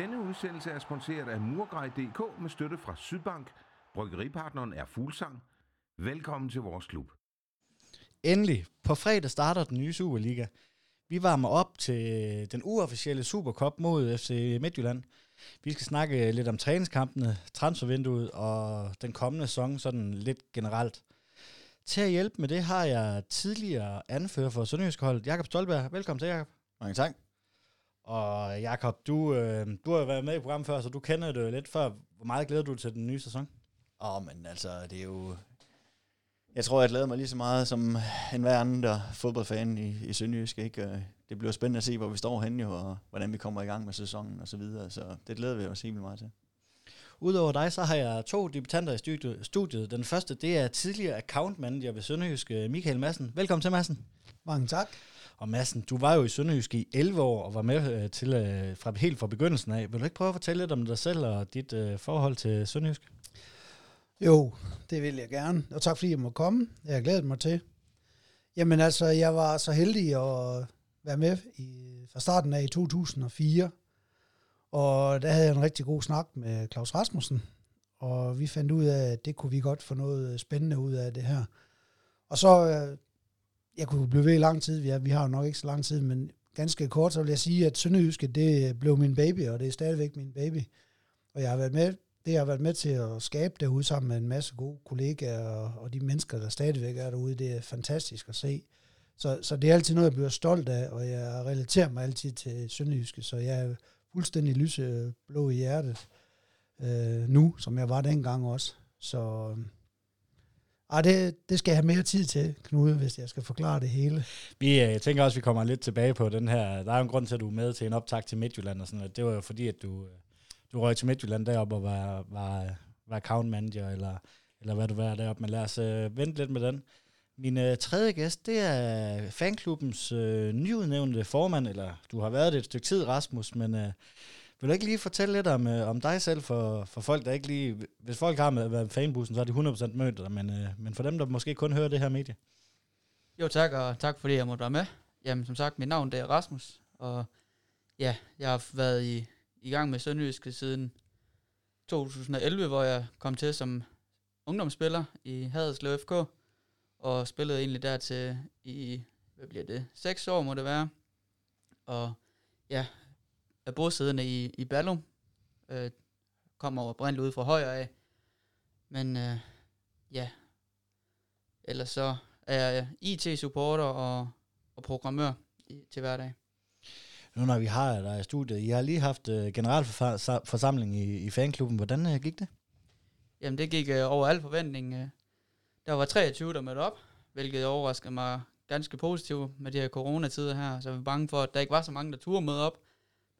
Denne udsendelse er sponsoreret af Murgrej.dk med støtte fra Sydbank. Bryggeripartneren er Fuglsang. Velkommen til vores klub. Endelig, på fredag starter den nye Superliga. Vi varmer op til den uofficielle Supercup mod FC Midtjylland. Vi skal snakke lidt om træningskampene, transfervinduet og den kommende sæson sådan lidt generelt. Til at hjælpe med det har jeg tidligere anfører for Sønderjysk hold, Jakob Stolberg. Velkommen til, Jakob. Mange tak. Og Jakob, du, øh, du har været med i programmet før, så du kender det jo lidt før. Hvor meget glæder du til den nye sæson? Åh, oh, men altså, det er jo... Jeg tror, jeg glæder mig lige så meget som en hver anden der fodboldfan i, i Sønderjysk. Ikke? Det bliver spændende at se, hvor vi står henne, jo, og hvordan vi kommer i gang med sæsonen og så videre. Så det glæder vi os helt meget til. Udover dig, så har jeg to debutanter i studiet. studiet. Den første, det er tidligere account manager ved Sønderjysk, Michael Madsen. Velkommen til, Madsen. Mange tak. Og Madsen, du var jo i Sønderjysk i 11 år og var med øh, til øh, fra helt fra begyndelsen af. Vil du ikke prøve at fortælle lidt om dig selv og dit øh, forhold til Sønderjysk? Jo, det vil jeg gerne. Og tak fordi jeg må komme. Jeg har glædet mig til. Jamen altså, jeg var så heldig at være med i, fra starten af i 2004. Og der havde jeg en rigtig god snak med Claus Rasmussen. Og vi fandt ud af, at det kunne vi godt få noget spændende ud af det her. Og så, øh, jeg kunne blive ved i lang tid. Vi har, vi har jo nok ikke så lang tid, men ganske kort, så vil jeg sige, at Sønderjyske, det blev min baby, og det er stadigvæk min baby. Og jeg har været med det har været med til at skabe derude sammen med en masse gode kollegaer og, og de mennesker, der stadigvæk er derude. Det er fantastisk at se. Så, så det er altid noget, jeg bliver stolt af, og jeg relaterer mig altid til Sønderjyske, så jeg er fuldstændig lyseblå i hjertet øh, nu, som jeg var dengang også. Så ej, det, det skal jeg have mere tid til, Knude, hvis jeg skal forklare det hele. Vi øh, jeg tænker også, at vi kommer lidt tilbage på den her. Der er jo en grund til, at du er med til en optag til Midtjylland og sådan noget. Det var jo fordi, at du, øh, du røg til Midtjylland deroppe og var, var, var account manager, eller, eller hvad du var deroppe. Men lad os øh, vente lidt med den. Min øh, tredje gæst, det er fanklubbens øh, nyudnævnte formand, eller du har været det et stykke tid, Rasmus, men øh, vil du ikke lige fortælle lidt om, øh, om dig selv for, for folk, der ikke lige... Hvis folk har med, været fanbussen, så er de 100% mødt dig, men, øh, men for dem, der måske kun hører det her medie. Jo tak, og tak fordi jeg måtte være med. Jamen som sagt, mit navn det er Rasmus, og ja, jeg har været i, i gang med Sønderjyske siden 2011, hvor jeg kom til som ungdomsspiller i Haderslev FK, og spillede egentlig der til i, hvad bliver det, seks år må det være. Og ja, er bosiddende i, i Ballum, øh, kommer oprindeligt ud fra højre af, men øh, ja, ellers så er jeg IT-supporter og, og programmør i, til hverdag nu når vi har dig i studiet, I har lige haft uh, generalforsamling i, i fanklubben. Hvordan uh, gik det? Jamen det gik uh, over al forventning. Uh, der var 23, der mødte op, hvilket overraskede mig ganske positivt med de her coronatider her. Så vi var bange for, at der ikke var så mange, der turde møde op.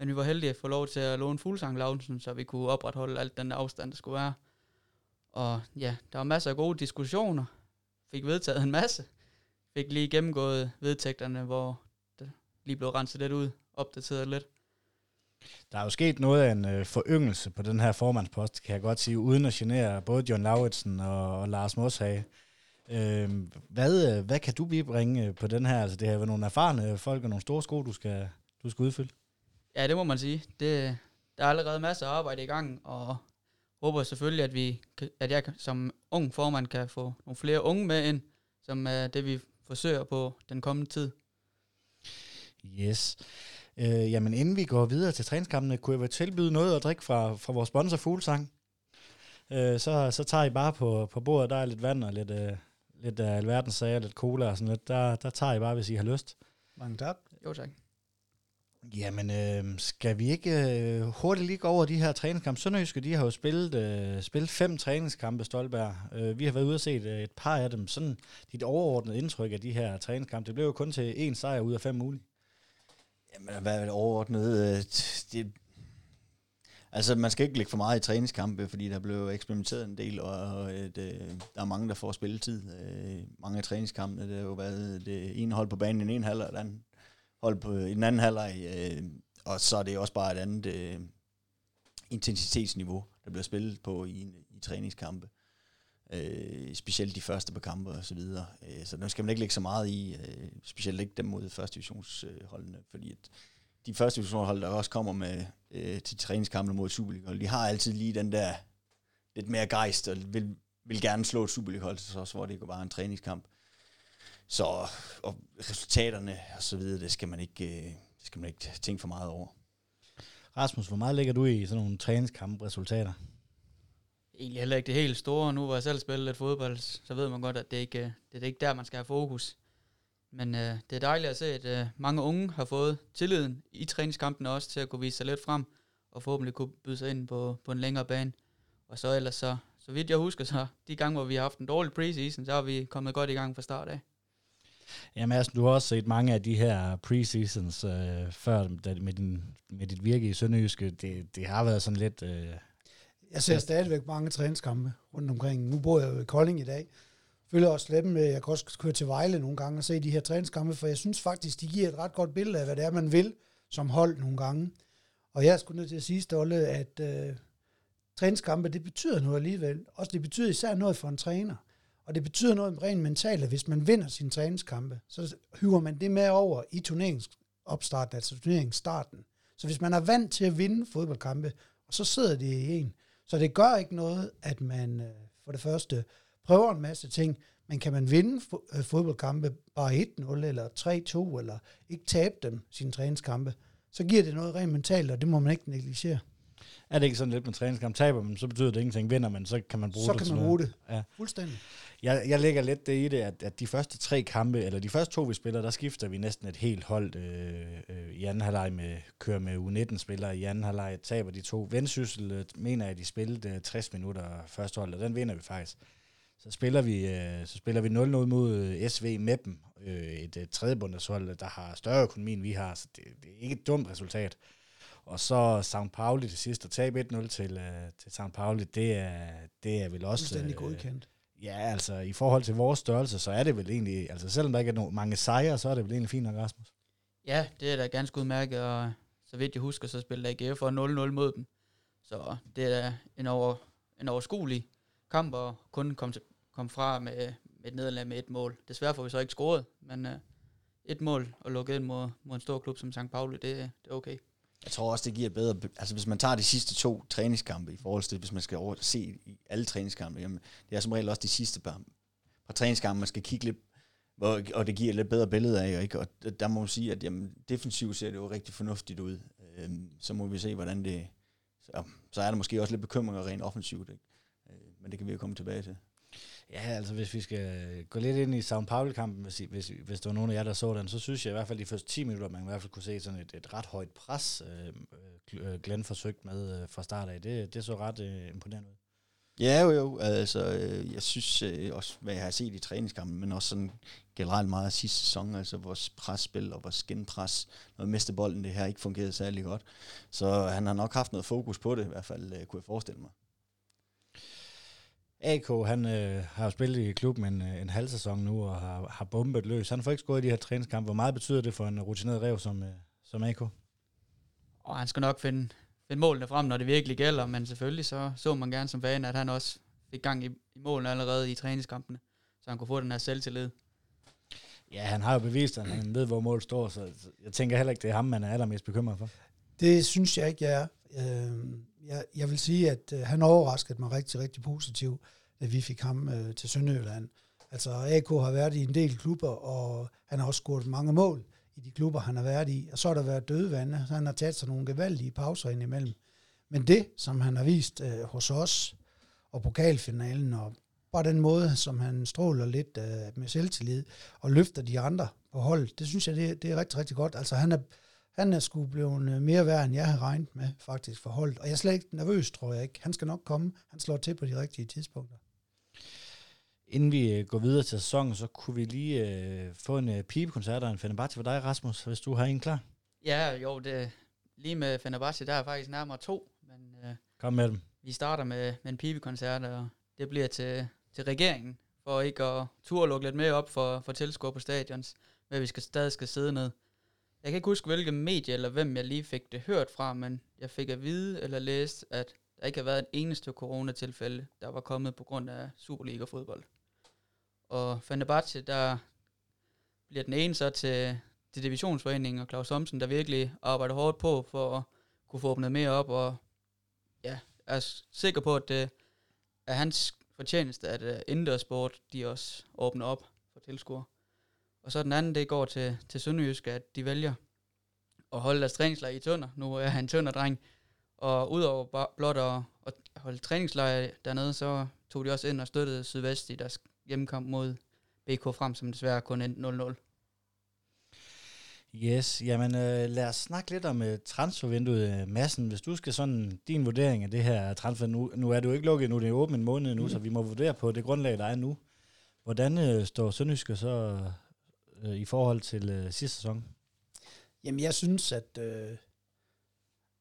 Men vi var heldige at få lov til at låne fuglsang så vi kunne opretholde alt den afstand, der skulle være. Og ja, der var masser af gode diskussioner. Fik vedtaget en masse. Fik lige gennemgået vedtægterne, hvor det lige blev renset lidt ud opdateret lidt. Der er jo sket noget af en øh, foryngelse på den her formandspost, kan jeg godt sige, uden at genere både John Lauritsen og, og Lars Moshage. Øhm, øh, hvad, hvad kan du bibringe øh, på den her? Altså, det har været nogle erfarne folk og nogle store sko, du skal, du skal udfylde. Ja, det må man sige. Det, der er allerede masser af arbejde i gang, og håber selvfølgelig, at, vi, at jeg som ung formand kan få nogle flere unge med ind, som er det, vi forsøger på den kommende tid. Yes. Øh, jamen, inden vi går videre til træningskampene, kunne jeg vel tilbyde noget at drikke fra, fra vores sponsor Fuglsang. Øh, så, så tager I bare på, på bordet, der er lidt vand og lidt, øh, lidt af alverdens sager, lidt cola og sådan lidt. Der, der tager I bare, hvis I har lyst. Mange tak. Jo, tak. Jamen, øh, skal vi ikke øh, hurtigt lige gå over de her træningskampe? Sønderjyske, de har jo spillet, øh, spillet fem træningskampe, Stolberg. Øh, vi har været ude og set øh, et par af dem. Sådan dit overordnede indtryk af de her træningskampe, det blev jo kun til én sejr ud af fem mulige. Jamen, hvad er det overordnet? Øh, det, altså, man skal ikke lægge for meget i træningskampe, fordi der blev eksperimenteret en del, og et, øh, der er mange, der får spilletid. Øh, mange af træningskampene, det har jo været det ene hold på banen i en halv, og den hold på, i den anden halvleg, øh, og så er det også bare et andet øh, intensitetsniveau, der bliver spillet på i, i træningskampe øh, specielt de første på kampe og så videre. Øh, så nu skal man ikke lægge så meget i, øh, specielt ikke dem mod første divisionsholdene, fordi at de første divisionshold, der også kommer med øh, til træningskampe mod Superliga, de har altid lige den der lidt mere gejst, og vil, vil gerne slå et Superliga-hold, så også, hvor det går bare en træningskamp. Så og resultaterne og så videre, det skal man ikke, øh, det skal man ikke tænke for meget over. Rasmus, hvor meget ligger du i sådan nogle træningskampe resultater? Egentlig heller ikke det helt store. Nu hvor jeg selv spiller lidt fodbold, så ved man godt, at det ikke øh, det er ikke der, man skal have fokus. Men øh, det er dejligt at se, at øh, mange unge har fået tilliden i træningskampen også til at kunne vise sig lidt frem, og forhåbentlig kunne byde sig ind på, på en længere bane. Og så ellers så, så vidt jeg husker, så de gange, hvor vi har haft en dårlig preseason, så har vi kommet godt i gang fra start af. Jamen altså, du har også set mange af de her preseasons øh, før med, din, med dit virke i Sønderjyske. Det, det har været sådan lidt... Øh, jeg ser stadigvæk mange træningskampe rundt omkring. Nu bor jeg jo i Kolding i dag. Følger også lidt med, jeg kan også køre til Vejle nogle gange og se de her træningskampe, for jeg synes faktisk, de giver et ret godt billede af, hvad det er, man vil som hold nogle gange. Og jeg er sgu nødt til at sige, Stolle, at øh, træningskampe, det betyder noget alligevel. Også det betyder især noget for en træner. Og det betyder noget rent mentalt, at hvis man vinder sine træningskampe, så hyver man det med over i turneringsopstarten, altså turneringsstarten. Så hvis man er vant til at vinde fodboldkampe, og så sidder det i en, så det gør ikke noget, at man øh, for det første prøver en masse ting, men kan man vinde øh, fodboldkampe bare 1-0 eller 3-2, eller ikke tabe dem, sine træningskampe, så giver det noget rent mentalt, og det må man ikke negligere. Er det ikke sådan lidt med træningskamp? Taber man, så betyder det ingenting. Vinder man, så kan man bruge så det. Så kan man bruge det. Ja. Fuldstændig. Jeg, jeg lægger lidt det i det, at, at de første tre kampe, eller de første to, vi spiller, der skifter vi næsten et helt hold øh, øh, i anden halvleg med, kører med U19-spillere i anden halvleg, taber de to. Vendsyssel øh, mener jeg, at de spillede øh, 60 minutter første hold, og den vinder vi faktisk. Så spiller vi, øh, så spiller vi 0-0 mod øh, SV med dem, øh, et øh, tredjebundershold, der har større økonomi, end vi har, så det, det er ikke et dumt resultat. Og så St. Pauli til sidst, og tabe 1-0 til, uh, til St. Pauli, det er, det er vel også... Fuldstændig uh, godkendt. Ja, altså i forhold til vores størrelse, så er det vel egentlig, altså selvom der ikke er no, mange sejre, så er det vel egentlig fint nok, Rasmus. Ja, det er da ganske udmærket, og så vidt jeg husker, så spiller AGF for 0-0 mod dem. Så det er da en, over, en overskuelig kamp, og kun kom, til, kom fra med, med et nederlag med et mål. Desværre får vi så ikke scoret, men uh, et mål og lukket ind mod, mod en stor klub som St. Pauli, det, det er okay. Jeg tror også, det giver bedre... Altså, hvis man tager de sidste to træningskampe i forhold til, hvis man skal over, se i alle træningskampe, jamen, det er som regel også de sidste par, par træningskampe, man skal kigge lidt og, og det giver et lidt bedre billede af, ikke? og der må man sige, at jamen, defensivt ser det jo rigtig fornuftigt ud. Øhm, så må vi se, hvordan det... Så, så er der måske også lidt bekymringer rent offensivt, ikke? Øh, men det kan vi jo komme tilbage til. Ja, altså hvis vi skal gå lidt ind i São Paulo-kampen, hvis, hvis, hvis der var nogen af jer, der så den, så synes jeg i hvert fald de første 10 minutter, man i hvert fald kunne se sådan et, et ret højt pres, øh, øh Glenn forsøgt med øh, fra start af. Det, det så ret øh, imponerende ud. Ja, jo, jo. Altså, øh, jeg synes øh, også, hvad jeg har set i træningskampen, men også sådan generelt meget af sidste sæson, altså vores presspil og vores genpres, når vi mistede bolden, det her ikke fungerede særlig godt. Så han har nok haft noget fokus på det, i hvert fald, øh, kunne jeg forestille mig. AK, han øh, har spillet i klubben en, øh, en halv sæson nu og har, har bombet løs. Han får ikke scoret i de her træningskampe. Hvor meget betyder det for en rutineret rev som, øh, som AK? Og han skal nok finde, finde målene frem, når det virkelig gælder, men selvfølgelig så så man gerne som fan, at han også fik gang i, i målene allerede i træningskampene, så han kunne få den her selvtillid. Ja, han har jo bevist, at han ved, hvor målet står, så jeg tænker heller ikke, det er ham, man er allermest bekymret for. Det synes jeg ikke, jeg er. Øh, jeg, jeg vil sige, at øh, han overraskede mig rigtig, rigtig positivt, da vi fik ham øh, til Sønderjylland. Altså AK har været i en del klubber, og han har også scoret mange mål i de klubber, han har været i. Og så har der været dødvande, så han har taget sig nogle gevaldige pauser ind imellem. Men det, som han har vist øh, hos os, og pokalfinalen, og bare den måde, som han stråler lidt øh, med selvtillid, og løfter de andre på holdet, det synes jeg, det, det er rigtig, rigtig godt. Altså han er, han er sgu blevet øh, mere værd, end jeg havde regnet med, faktisk, for holdet. Og jeg er slet ikke nervøs, tror jeg ikke. Han skal nok komme. Han slår til på de rigtige tidspunkter. Inden vi øh, går videre til sæsonen, så kunne vi lige øh, få en øh, pibekoncert og en Fenerbahce for dig, Rasmus, hvis du har en klar. Ja, jo, det, lige med Fenerbahce, der er faktisk nærmere to. Men, øh, Kom med dem. Vi starter med, med en pibekoncert, og det bliver til, til regeringen, for ikke at turde lukke lidt mere op for, for tilskuere på stadions, men vi skal stadig skal sidde ned. Jeg kan ikke huske, hvilke medie eller hvem jeg lige fik det hørt fra, men jeg fik at vide eller læst, at der ikke har været et eneste coronatilfælde, der var kommet på grund af Superliga-fodbold. Og Fenerbahce, der bliver den ene så til, til divisionsforeningen og Claus Thomsen, der virkelig arbejder hårdt på for at kunne få åbnet mere op, og ja, er sikker på, at det er hans fortjeneste, at øh, uh, indendørsport, de også åbner op for tilskuere. Og så den anden, det går til, til Sønderjysk, at de vælger at holde deres træningslejr i Tønder. Nu er han Tønder-dreng. Og udover blot at, at holde træningslejr dernede, så tog de også ind og støttede Sydvest i deres hjemmekamp mod BK Frem, som desværre kun endte 0-0. Yes, jamen øh, lad os snakke lidt om øh, transfervinduet, Massen. Hvis du skal sådan, din vurdering af det her transfer, nu, nu er du ikke lukket nu, det er åbent en måned nu, mm. så vi må vurdere på det grundlag, der er nu. Hvordan øh, står Sønderjyske så øh, i forhold til øh, sidste sæson? Jamen, jeg synes, at, øh,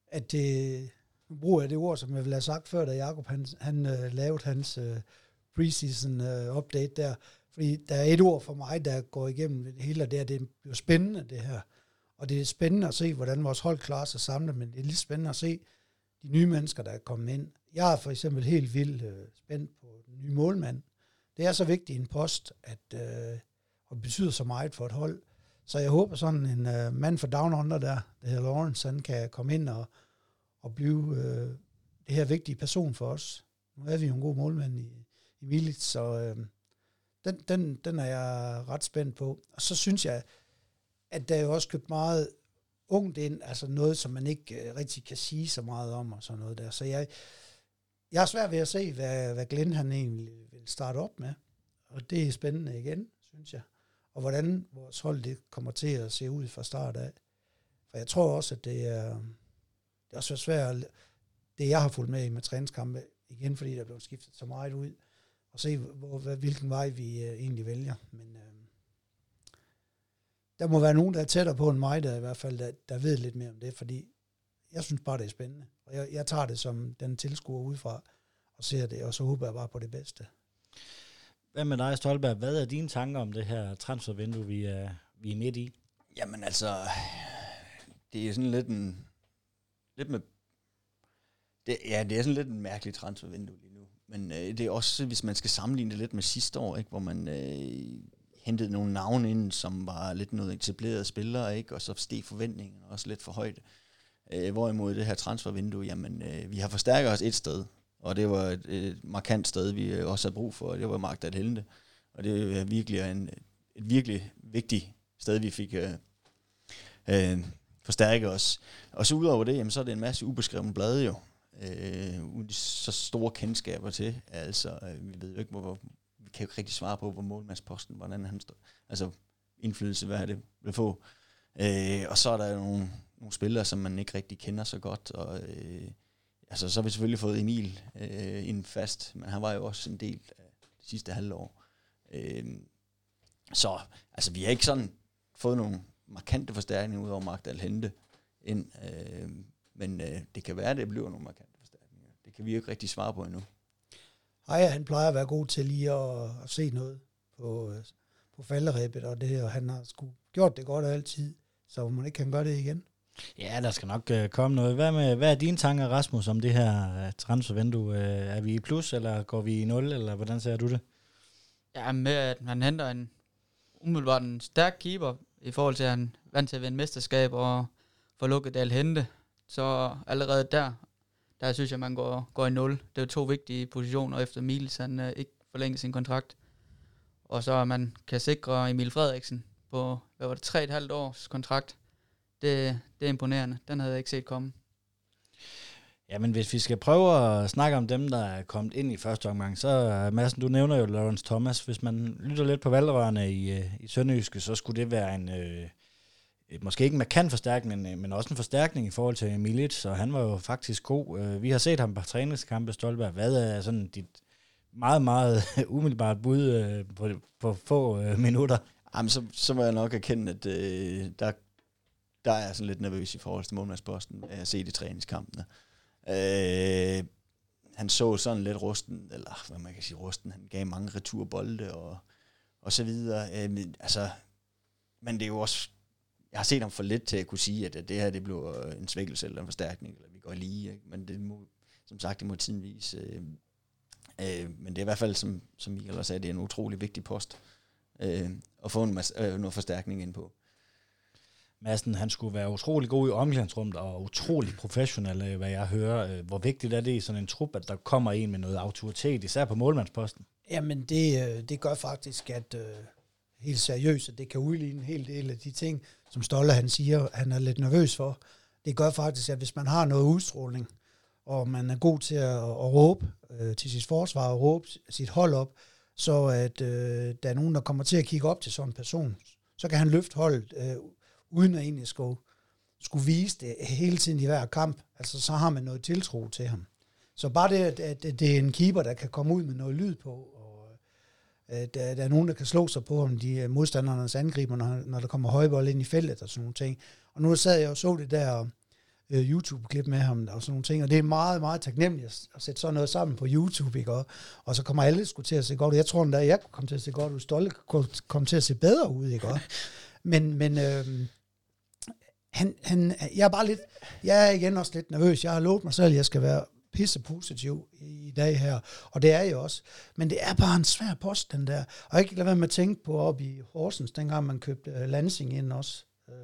at det, nu bruger jeg det ord, som jeg ville have sagt før, da Jacob han, han øh, lavede hans øh, preseason øh, update der, fordi der er et ord for mig, der går igennem det hele, og det er, det bliver spændende, det her. Og det er spændende at se, hvordan vores hold klarer sig samlet, men det er lidt spændende at se de nye mennesker, der er kommet ind. Jeg er for eksempel helt vildt øh, spændt på den nye målmand. Det er så vigtigt en post, at øh, og betyder så meget for et hold. Så jeg håber sådan en øh, mand fra Down Under der, der hedder Lawrence, han kan komme ind og, og blive øh, det her vigtige person for os. Nu er vi jo en god målmand i, i Milits, så øh, den, den, den er jeg ret spændt på. Og så synes jeg, at der er jo også købt meget ungt ind, altså noget, som man ikke uh, rigtig kan sige så meget om og sådan noget der. Så jeg, jeg er svært ved at se, hvad, hvad Glenn han egentlig vil starte op med. Og det er spændende igen, synes jeg. Og hvordan vores hold det kommer til at se ud fra start af. For jeg tror også, at det er, det er også svært, det jeg har fulgt med i med træningskampe, igen fordi der blev skiftet så meget ud, og se, hvor, hvilken vej vi uh, egentlig vælger. Men uh, der må være nogen, der er tættere på end mig, der i hvert fald, der, der ved lidt mere om det, fordi jeg synes bare, det er spændende. Og jeg, jeg tager det som den tilskuer udefra, og ser det, og så håber jeg bare på det bedste. Hvad med dig, Stolberg? Hvad er dine tanker om det her transfervindue, vi er, vi er midt i? Jamen altså, det er sådan lidt en, lidt med, det, ja, det er sådan lidt en mærkelig transfervindue lige nu. Men øh, det er også, hvis man skal sammenligne det lidt med sidste år, ikke, hvor man øh, hentede nogle navne ind, som var lidt noget etablerede spillere, ikke, og så steg forventningerne også lidt for højt. Øh, hvorimod det her transfervindue, jamen, øh, vi har forstærket os et sted, og det var et, et markant sted, vi øh, også havde brug for, og det var Magda Helde. Og det er virkelig en, et virkelig vigtigt sted, vi fik øh, øh, forstærket os. Og så udover det, jamen, så er det en masse ubeskrevne blade jo, øh, uden så store kendskaber til. Altså, øh, vi ved jo ikke, hvor, vi kan jo ikke rigtig svare på, hvor målmandsposten, hvordan han står. Altså, indflydelse, hvad det vil få. Øh, og så er der nogle, nogle spillere, som man ikke rigtig kender så godt, og øh, altså, så har vi selvfølgelig fået Emil øh, ind fast, men han var jo også en del af det sidste halvår. Øh, så altså, vi har ikke sådan fået nogle markante forstærkninger ud over Magdal Hente ind, øh, men øh, det kan være, at det bliver nogle markante forstærkninger. Det kan vi ikke rigtig svare på endnu. Ej, han plejer at være god til lige at, at se noget på, øh, på falderæbet, og det, og han har sgu gjort det godt altid, så man ikke kan gøre det igen. Ja, der skal nok øh, komme noget. Hvad, med, hvad er dine tanker, Rasmus, om det her øh, transfervindue? Øh, er vi i plus, eller går vi i nul, eller hvordan ser du det? Ja, med at man henter en umiddelbart en stærk keeper, i forhold til at han vant til at vinde mesterskab og få lukket Dal Hente. Så allerede der, der synes jeg, man går, går i nul. Det er to vigtige positioner, efter Miles han øh, ikke forlænger sin kontrakt. Og så man kan sikre Emil Frederiksen på, hvad var det, tre et halvt års kontrakt det, det er imponerende. Den havde jeg ikke set komme. Ja, men hvis vi skal prøve at snakke om dem, der er kommet ind i første omgang, så Madsen, du nævner jo Lawrence Thomas. Hvis man lytter lidt på valgrørene i, øh, i Sønderjyske, så skulle det være en, øh, måske ikke en markant forstærkning, men, men også en forstærkning i forhold til Milic, så han var jo faktisk god. Øh, vi har set ham på træningskampe, Stolberg. Hvad er sådan dit meget, meget umiddelbart bud øh, på, på få øh, minutter? Jamen, så, så må jeg nok erkende, at øh, der der er jeg sådan lidt nervøs i forhold til målmandsposten, jeg har set i træningskampene. Øh, han så sådan lidt rusten, eller hvad man kan sige rusten, han gav mange returbolde og, og så videre. Øh, men, altså, men det er jo også, jeg har set ham for lidt til at kunne sige, at det her det bliver en svækkelse eller en forstærkning, eller vi går lige, ikke? men det må, som sagt, det må tiden vise. Øh, øh, men det er i hvert fald, som, som Michael også sagde, det er en utrolig vigtig post øh, at få en, øh, noget forstærkning ind på. Madsen, han skulle være utrolig god i omklædningsrummet og utrolig professionel, øh, hvad jeg hører. Øh, hvor vigtigt er det i sådan en trup, at der kommer en med noget autoritet, især på målmandsposten? Jamen, det, øh, det gør faktisk, at helt seriøst, at det kan udligne en hel del af de ting, som Stolle han siger, han er lidt nervøs for. Det gør faktisk, at hvis man har noget udstråling, og man er god til at, at råbe øh, til sit forsvar og råbe sit hold op, så at øh, der er nogen, der kommer til at kigge op til sådan en person, så kan han løfte holdet, øh, uden at egentlig skulle, skulle vise det hele tiden i hver kamp. Altså, så har man noget tiltro til ham. Så bare det, at, at det er en keeper, der kan komme ud med noget lyd på, og at der, der er nogen, der kan slå sig på, om de er modstandernes angriber, når, når der kommer højbold ind i feltet og sådan nogle ting. Og nu sad jeg og så det der øh, YouTube-klip med ham og sådan nogle ting, og det er meget, meget taknemmeligt at, at sætte sådan noget sammen på YouTube, ikke? Og, og så kommer alle sgu til at se godt ud. Jeg tror endda, at jeg kunne komme til at se godt ud. Stolte kunne komme til at se bedre ud, ikke? Og, men, men øh, han, han, jeg er bare lidt, jeg er igen også lidt nervøs. Jeg har lovet mig selv, at jeg skal være pisse positiv i dag her, og det er jeg også. Men det er bare en svær post, den der. Og jeg kan ikke lade være med at tænke på op i Horsens, dengang man købte uh, Lansing ind også. Uh,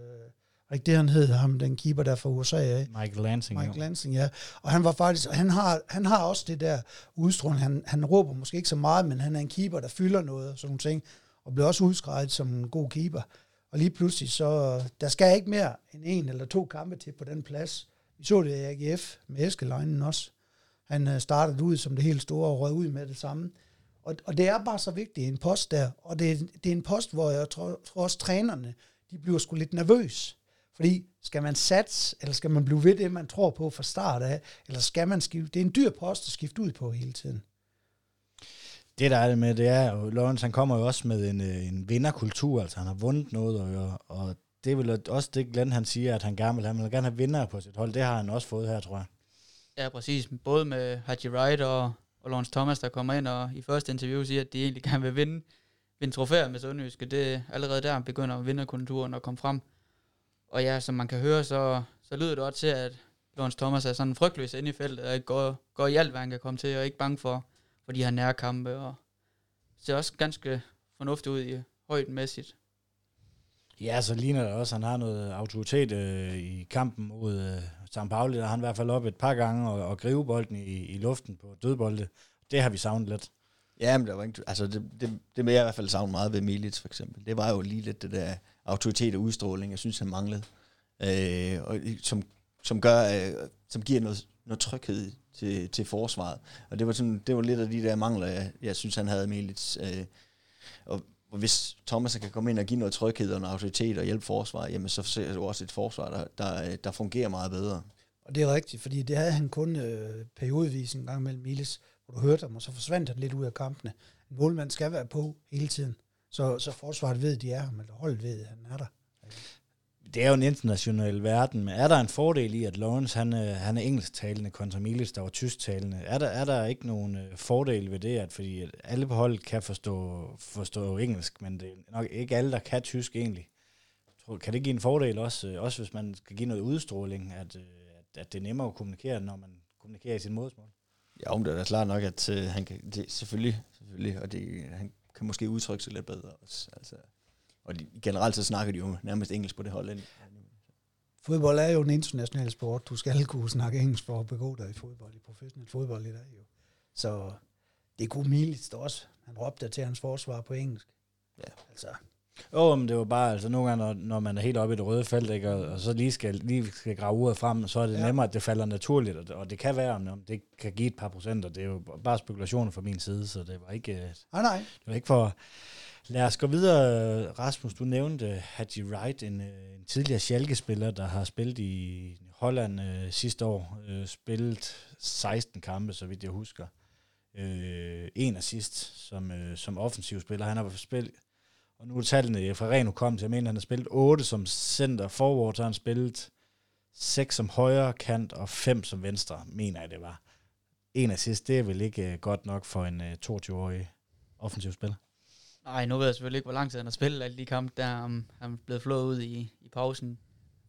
ikke det, han hed, ham, den keeper der fra USA af. Michael Lansing. Michael Lansing, ja. Og han var faktisk, han har, han har også det der udstråling. Han, han råber måske ikke så meget, men han er en keeper, der fylder noget og sådan nogle ting. Og bliver også udskrevet som en god keeper. Og lige pludselig så, der skal ikke mere end en eller to kampe til på den plads. Vi så det i AGF med Eskelejnen også. Han øh, startede ud som det helt store og rød ud med det samme. Og, og det er bare så vigtigt, en post der. Og det, det er en post, hvor jeg tror, tror også trænerne, de bliver sgu lidt nervøs. Fordi skal man satse, eller skal man blive ved det, man tror på fra start af, eller skal man skifte? Det er en dyr post at skifte ud på hele tiden. Det der er det med, det er jo, Lawrence han kommer jo også med en, øh, en vinderkultur, altså han har vundet noget, og, og det er vel også det, Glenn han siger, at han gerne vil have. Han vil gerne have vinder på sit hold. Det har han også fået her, tror jeg. Ja, præcis. Både med Haji Wright og, og Lawrence Thomas, der kommer ind og i første interview siger, at de egentlig gerne vil vinde, vinde trofæer med Sønderjyske. Det er allerede der, begynder vinderkulturen at komme frem. Og ja, som man kan høre, så, så lyder det også til, at Lawrence Thomas er sådan frygtløs inde i feltet, og går, går i alt, hvad han kan komme til, og ikke bange for, for de her nærkampe, og ser også ganske fornuftigt ud i højdenmæssigt. Ja, så ligner det også, at han har noget autoritet øh, i kampen mod øh, St. Pauli, der har han i hvert fald op et par gange og, og gribe bolden i, i luften på dødbolde. Det har vi savnet lidt. Ja, men der var ikke, altså det, det, det med jeg i hvert fald savne meget ved Milits for eksempel. Det var jo lige lidt det der autoritet og udstråling, jeg synes, han manglede. Øh, og, som, som, gør, øh, som giver noget, noget tryghed til, til forsvaret. Og det var, sådan, det var lidt af de der mangler, jeg, jeg synes, han havde Milits. Øh, og, og hvis Thomas kan komme ind og give noget tryghed og noget autoritet og hjælpe forsvaret, jamen så ser du også et forsvar, der, der, der fungerer meget bedre. Og det er rigtigt, fordi det havde han kun øh, periodevis en gang mellem Miles, hvor du hørte ham, og så forsvandt han lidt ud af kampene. En målmand skal være på hele tiden, så, så forsvaret ved, at de er ham, eller holdet ved, at han er der. Det er jo en international verden, men er der en fordel i, at Lawrence han, øh, han er engelsktalende kontra Miles, der var tysktalende? Er der, er der ikke nogen øh, fordel ved det, at fordi at alle på holdet kan forstå, forstå engelsk, men det er nok ikke alle, der kan tysk egentlig? Kan det give en fordel også, øh, også hvis man skal give noget udstråling, at, at, at det er nemmere at kommunikere, når man kommunikerer i sin modersmål? Ja, men det er da klart nok, at han kan, det, selvfølgelig, selvfølgelig, og det, han kan måske udtrykke sig lidt bedre også. Altså, og de, generelt så snakker de jo nærmest engelsk på det hold. Fodbold er jo en international sport. Du skal kunne snakke engelsk for at begå dig i fodbold, i professionel fodbold i dag jo. Så det kunne Milits også. Han råbte til hans forsvar på engelsk. Ja. Altså, Jo, men det var bare, altså nogle gange, når, når man er helt oppe i det røde felt, ikke, og, og så lige skal, lige skal grave uret frem, så er det Ja. nemmere, at det falder naturligt, og det, og det kan være, om det kan give et par procenter. Det er jo bare spekulationer fra min side, så det var ikke, nej, nej. det var ikke for... Lad os gå videre, Rasmus. Du nævnte øh, Haji Wright, en, øh, en tidligere Schalke-spiller, der har spillet i Holland øh, sidste år. Øh, spillet 16 kampe, så vidt jeg husker. Øh, en assist som, øh, som offensiv spiller. Han har spillet, og nu er tallene fra Reno hukommelse, jeg mener, han har spillet 8 som center forward, så har han spillet 6 som højre kant og 5 som venstre, mener jeg det var. En assist, det er vel ikke øh, godt nok for en øh, 22-årig offensiv spiller. Nej, nu ved jeg selvfølgelig ikke, hvor lang tid han har spillet alle de kampe, der om han er blevet flået ud i, i pausen,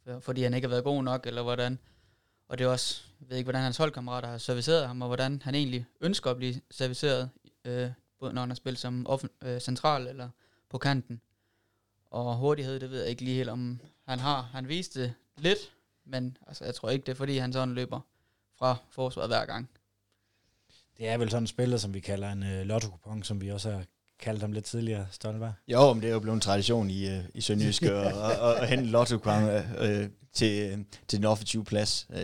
for- fordi han ikke har været god nok, eller hvordan. Og det er også, jeg ved ikke, hvordan hans holdkammerater har serviceret ham, og hvordan han egentlig ønsker at blive serviceret, øh, både når han har spillet som offen, øh, central eller på kanten. Og hurtighed, det ved jeg ikke lige helt, om han har. Han viste det lidt, men altså, jeg tror ikke, det er fordi, han sådan løber fra forsvaret hver gang. Det er vel sådan en spiller, som vi kalder en øh, lotto som vi også har kaldt ham lidt tidligere, Stoltenberg. Jo, men det er jo blevet en tradition i, uh, i Sønderjyske at, at, at hente lotto uh, til, til den offensive plads. Uh,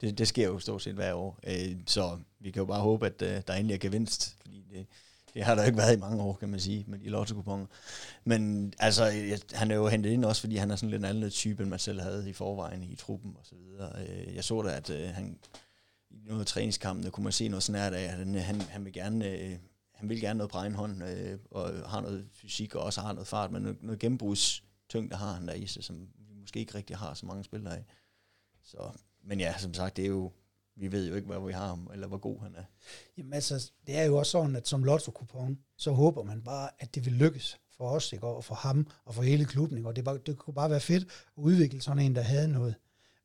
det, det sker jo stort set hver år. Uh, så vi kan jo bare håbe, at uh, der endelig er gevinst, fordi det, det har der ikke været i mange år, kan man sige, med de lotto Men altså, han er jo hentet ind også, fordi han er sådan lidt en anden type, end man selv havde i forvejen i truppen og så videre. Jeg så da, at han i noget af træningskampene kunne man se noget snært af, at han, han, han vil gerne han vil gerne noget på egen hånd, øh, og har noget fysik, og også har noget fart, men noget, noget gennembrudstyngde har han der i sig, som vi måske ikke rigtig har så mange spillere af. Så, men ja, som sagt, det er jo, vi ved jo ikke, hvad vi har ham, eller hvor god han er. Jamen altså, det er jo også sådan, at som lotto kupon så håber man bare, at det vil lykkes for os, ikke? og for ham, og for hele klubben. Ikke? Og det, bare, det kunne bare være fedt at udvikle sådan en, der havde noget.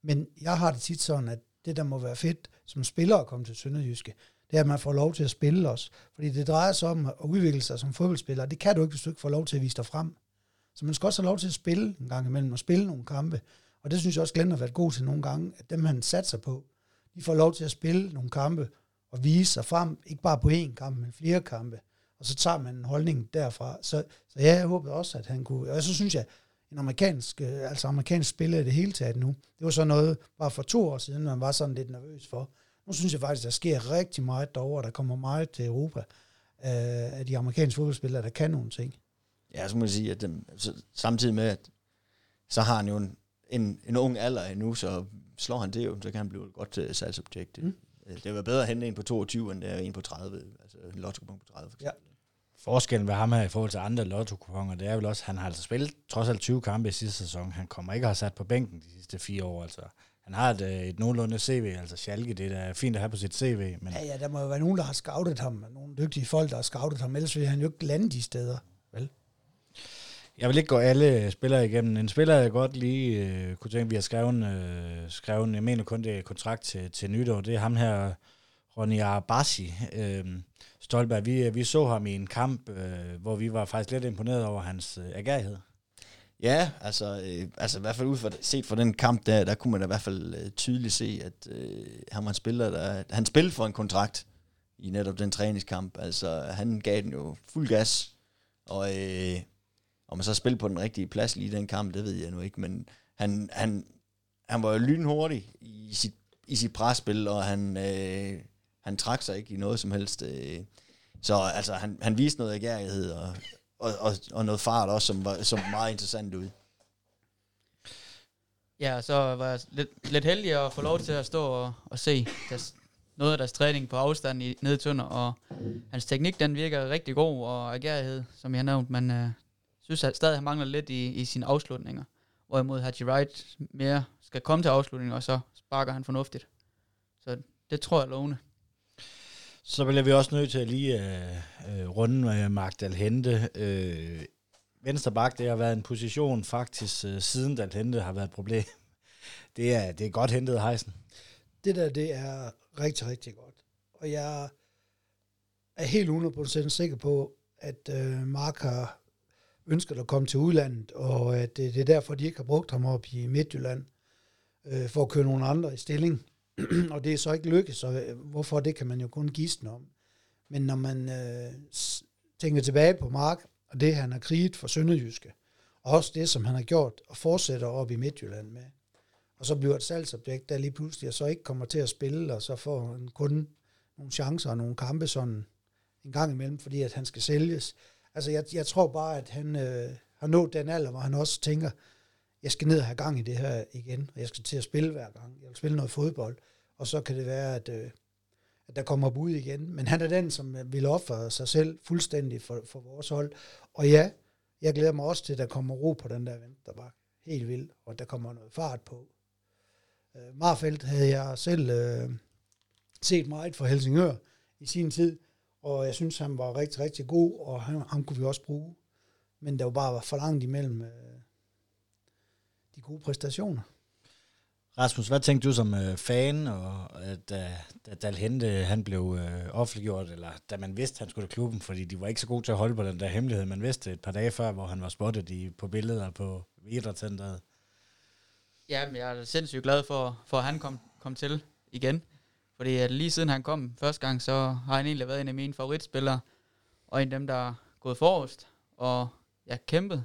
Men jeg har det tit sådan, at det, der må være fedt som spiller at komme til Sønderjyske, det er, at man får lov til at spille os. Fordi det drejer sig om at udvikle sig som fodboldspiller. Det kan du ikke, hvis du ikke får lov til at vise dig frem. Så man skal også have lov til at spille en gang imellem, og spille nogle kampe. Og det synes jeg også, Glenn har været god til nogle gange, at dem han satser på, de får lov til at spille nogle kampe, og vise sig frem, ikke bare på én kamp, men flere kampe. Og så tager man en holdning derfra. Så, så ja, jeg håbede også, at han kunne... Og så synes jeg, en amerikansk, øh, altså amerikansk spiller i det hele taget nu, det var så noget, bare for to år siden, man var sådan lidt nervøs for. Nu synes jeg faktisk, der sker rigtig meget derovre, der kommer meget til Europa øh, af de amerikanske fodboldspillere, der kan nogle ting. Ja, så må jeg sige, at dem, så, samtidig med, at så har han jo en, en, en ung alder endnu, så slår han det jo, så kan han blive et godt uh, salgsobjekt. Mm. Øh, det var bedre at hente en på 22, end det er en på 30, altså en lotto på 30 for Ja. Forskellen ved ham her i forhold til andre lotto det er vel også, at han har altså spillet trods alt 20 kampe i sidste sæson. Han kommer ikke at have sat på bænken de sidste fire år. Altså han har et, øh, et nogenlunde CV, altså Schalke, det er fint at have på sit CV. Men... Ja, ja, der må jo være nogen, der har scoutet ham, nogle dygtige folk, der har scoutet ham, ellers vil han jo ikke lande de steder, vel? Jeg vil ikke gå alle spillere igennem. En spiller, jeg godt lige øh, kunne tænke, vi har skrevet, øh, skrevet, jeg mener kun det er kontrakt til, til nytår, det er ham her, Ronny Arbasi. Øh, Stolberg, vi, vi så ham i en kamp, øh, hvor vi var faktisk lidt imponeret over hans øh, agerighed. Ja, altså, øh, altså i hvert fald ud fra, set fra den kamp der, der kunne man da i hvert fald øh, tydeligt se, at øh, han var en spiller, der, han spillede for en kontrakt i netop den træningskamp. Altså, han gav den jo fuld gas, og øh, om man så spillede på den rigtige plads lige i den kamp, det ved jeg nu ikke, men han, han, han var jo lynhurtig i sit, i sit presspil, og han, øh, han trak sig ikke i noget som helst. Øh. Så altså, han, han viste noget agerighed, og, og, og, og noget fart også, som var, som meget interessant ud. Ja, så var jeg lidt, lidt heldig at få lov til at stå og, og se deres, noget af deres træning på afstand i, nede i Tønder, og hans teknik, den virker rigtig god, og agerighed, som jeg har nævnt, men øh, synes at stadig han mangler lidt i, i sine afslutninger. Hvorimod Haji Wright mere skal komme til afslutningen, og så sparker han fornuftigt. Så det tror jeg lovende. Så bliver vi også nødt til at lige øh, øh, runde med Mark Dalhente. Øh, venstre bak, det har været en position faktisk, øh, siden Dalhente har været et problem. Det er, det er godt hentet, Heisen. Det der, det er rigtig, rigtig godt. Og jeg er helt 100% sikker på, at øh, Mark har ønsket at komme til udlandet, og at det, det er derfor, de ikke har brugt ham op i Midtjylland, øh, for at køre nogle andre i stilling. og det er så ikke lykkedes, så øh, hvorfor det kan man jo kun gisne om. Men når man øh, tænker tilbage på Mark, og det han har kriget for Sønderjyske, og også det, som han har gjort, og fortsætter op i Midtjylland med, og så bliver et salgsobjekt, der lige pludselig så ikke kommer til at spille, og så får han kun nogle chancer og nogle kampe sådan en gang imellem, fordi at han skal sælges. Altså jeg, jeg tror bare, at han øh, har nået den alder, hvor han også tænker, jeg skal ned og have gang i det her igen, og jeg skal til at spille hver gang. Jeg vil spille noget fodbold, og så kan det være, at, øh, at der kommer bud igen. Men han er den, som øh, vil ofre sig selv fuldstændig for, for vores hold. Og ja, jeg glæder mig også til, at der kommer ro på den der venstre. Helt vildt, og der kommer noget fart på. Øh, Marfeldt havde jeg selv øh, set meget for Helsingør i sin tid, og jeg synes, han var rigtig, rigtig god, og han, ham kunne vi også bruge. Men der var bare for langt imellem øh, de gode præstationer. Rasmus, hvad tænkte du som øh, fan, og da, da Dalhente han blev øh, offentliggjort, eller da man vidste, at han skulle til klubben, fordi de var ikke så gode til at holde på den der hemmelighed. Man vidste et par dage før, hvor han var spottet i, på billeder på idrætscenteret. Ja, men jeg er sindssygt glad for, for at han kom, kom til igen. Fordi at lige siden han kom første gang, så har han egentlig været en af mine favoritspillere. Og en af dem, der er gået forrest. Og jeg kæmpet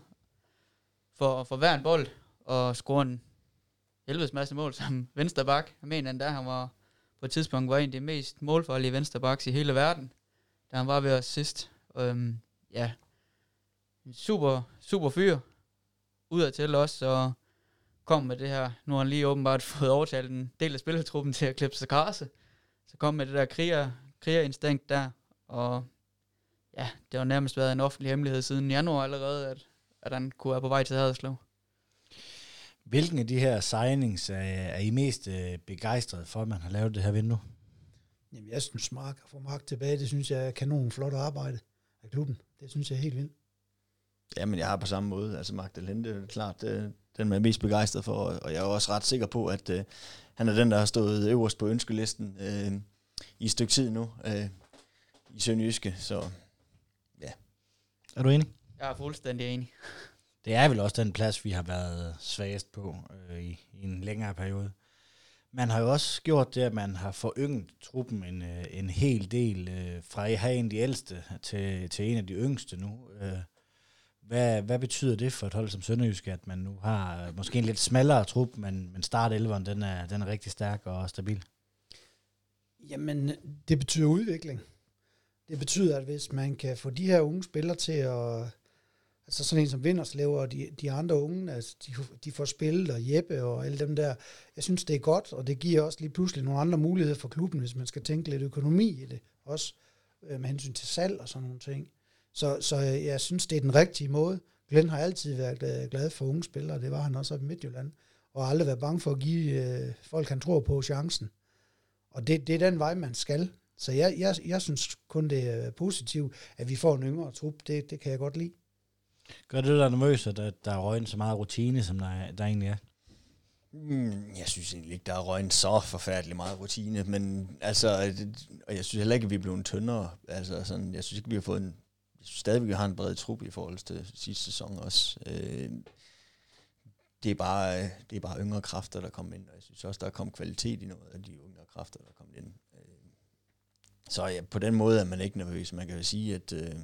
for, for hver en bold. Og score en helvedes masse mål som vensterbak. Jeg mener endda, han var på et tidspunkt var en af de mest målfarlige vensterbaks i hele verden. Da han var ved os sidst. Øhm, ja, en super, super fyr. Udadtil også, og kom med det her. Nu har han lige åbenbart fået overtalt en del af spillertruppen til at klippe sig karse. Så kom med det der kriger, krigerinstinkt der, og ja, det har nærmest været en offentlig hemmelighed siden januar allerede, at, at han kunne være på vej til Haderslev. Hvilken af de her signings er, er I mest øh, begejstret for, at man har lavet det her vindue? Jamen, jeg synes, Mark at få Mark tilbage, det synes jeg er kanon flot arbejde af klubben. Det synes jeg er helt vildt. Jamen, jeg har på samme måde. Altså, Mark Delente, det er klart, det, den er jeg mest begejstret for, og jeg er også ret sikker på, at øh, han er den, der har stået øverst på ønskelisten øh, i et stykke tid nu øh, i Sønderjyske, så ja. Er du enig? Jeg er fuldstændig enig. Det er vel også den plads, vi har været svagest på øh, i, i en længere periode. Man har jo også gjort det, at man har forynget truppen en, øh, en hel del, øh, fra at have en af de ældste til, til en af de yngste nu. Øh, hvad, hvad betyder det for et hold som Sønderjysk, at man nu har øh, måske en lidt smallere trup, men, men start den er, den er rigtig stærk og stabil? Jamen, det betyder udvikling. Det betyder, at hvis man kan få de her unge spillere til at... Altså sådan en som Vinderslev og de, de andre unge, altså de, de får spillet, og Jeppe og alle dem der. Jeg synes, det er godt, og det giver også lige pludselig nogle andre muligheder for klubben, hvis man skal tænke lidt økonomi i det. Også øh, med hensyn til salg og sådan nogle ting. Så, så øh, jeg synes, det er den rigtige måde. Glenn har altid været glad for unge spillere, det var han også i Midtjylland, og aldrig været bange for at give øh, folk, han tror på, chancen. Og det, det er den vej, man skal. Så jeg, jeg, jeg synes kun, det er positivt, at vi får en yngre trup. Det, det kan jeg godt lide. Gør det dig nervøs, at der er røgnet så meget rutine, som der, der egentlig er? Mm, jeg synes egentlig ikke, der er røgnet så forfærdelig meget rutine, men altså, det, og jeg synes heller ikke, at vi er blevet tyndere. Altså, sådan, jeg synes ikke, vi har fået en, jeg synes stadigvæk, vi har en bred trup i forhold til sidste sæson også. Øh, det er, bare, det er bare yngre kræfter, der kommer ind, og jeg synes også, der er kommet kvalitet i noget af de yngre kræfter, der er kommet ind. Øh, så ja, på den måde er man ikke nervøs. Man kan jo sige, at, øh,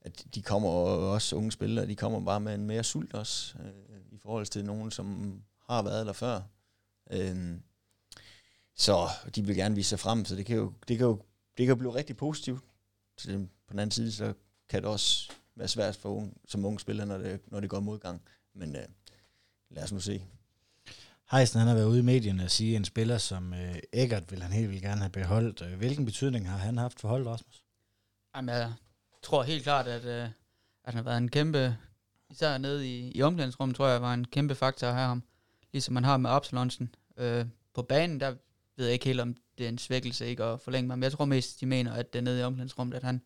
at de kommer også, unge spillere, de kommer bare med en mere sult også, øh, i forhold til nogen, som har været der før. så de vil gerne vise sig frem, så det kan jo, det kan jo det kan jo blive rigtig positivt. Så på den anden side, så kan det også være svært for unge, som unge spillere, når det, når det går modgang. Men øh, lad os nu se. Heisen han har været ude i medierne og sige, at en spiller som øh, Eggert vil han helt vildt gerne have beholdt. Øh, hvilken betydning har han haft for holdet, Rasmus? Jamen, tror helt klart, at, øh, at han har været en kæmpe, især nede i, i omklædningsrummet, tror jeg, var en kæmpe faktor at have ham. Ligesom man har med Absalonsen. Øh, på banen, der ved jeg ikke helt, om det er en svækkelse ikke at forlænge mig, men jeg tror mest, de mener, at det er nede i omklædningsrummet, at han,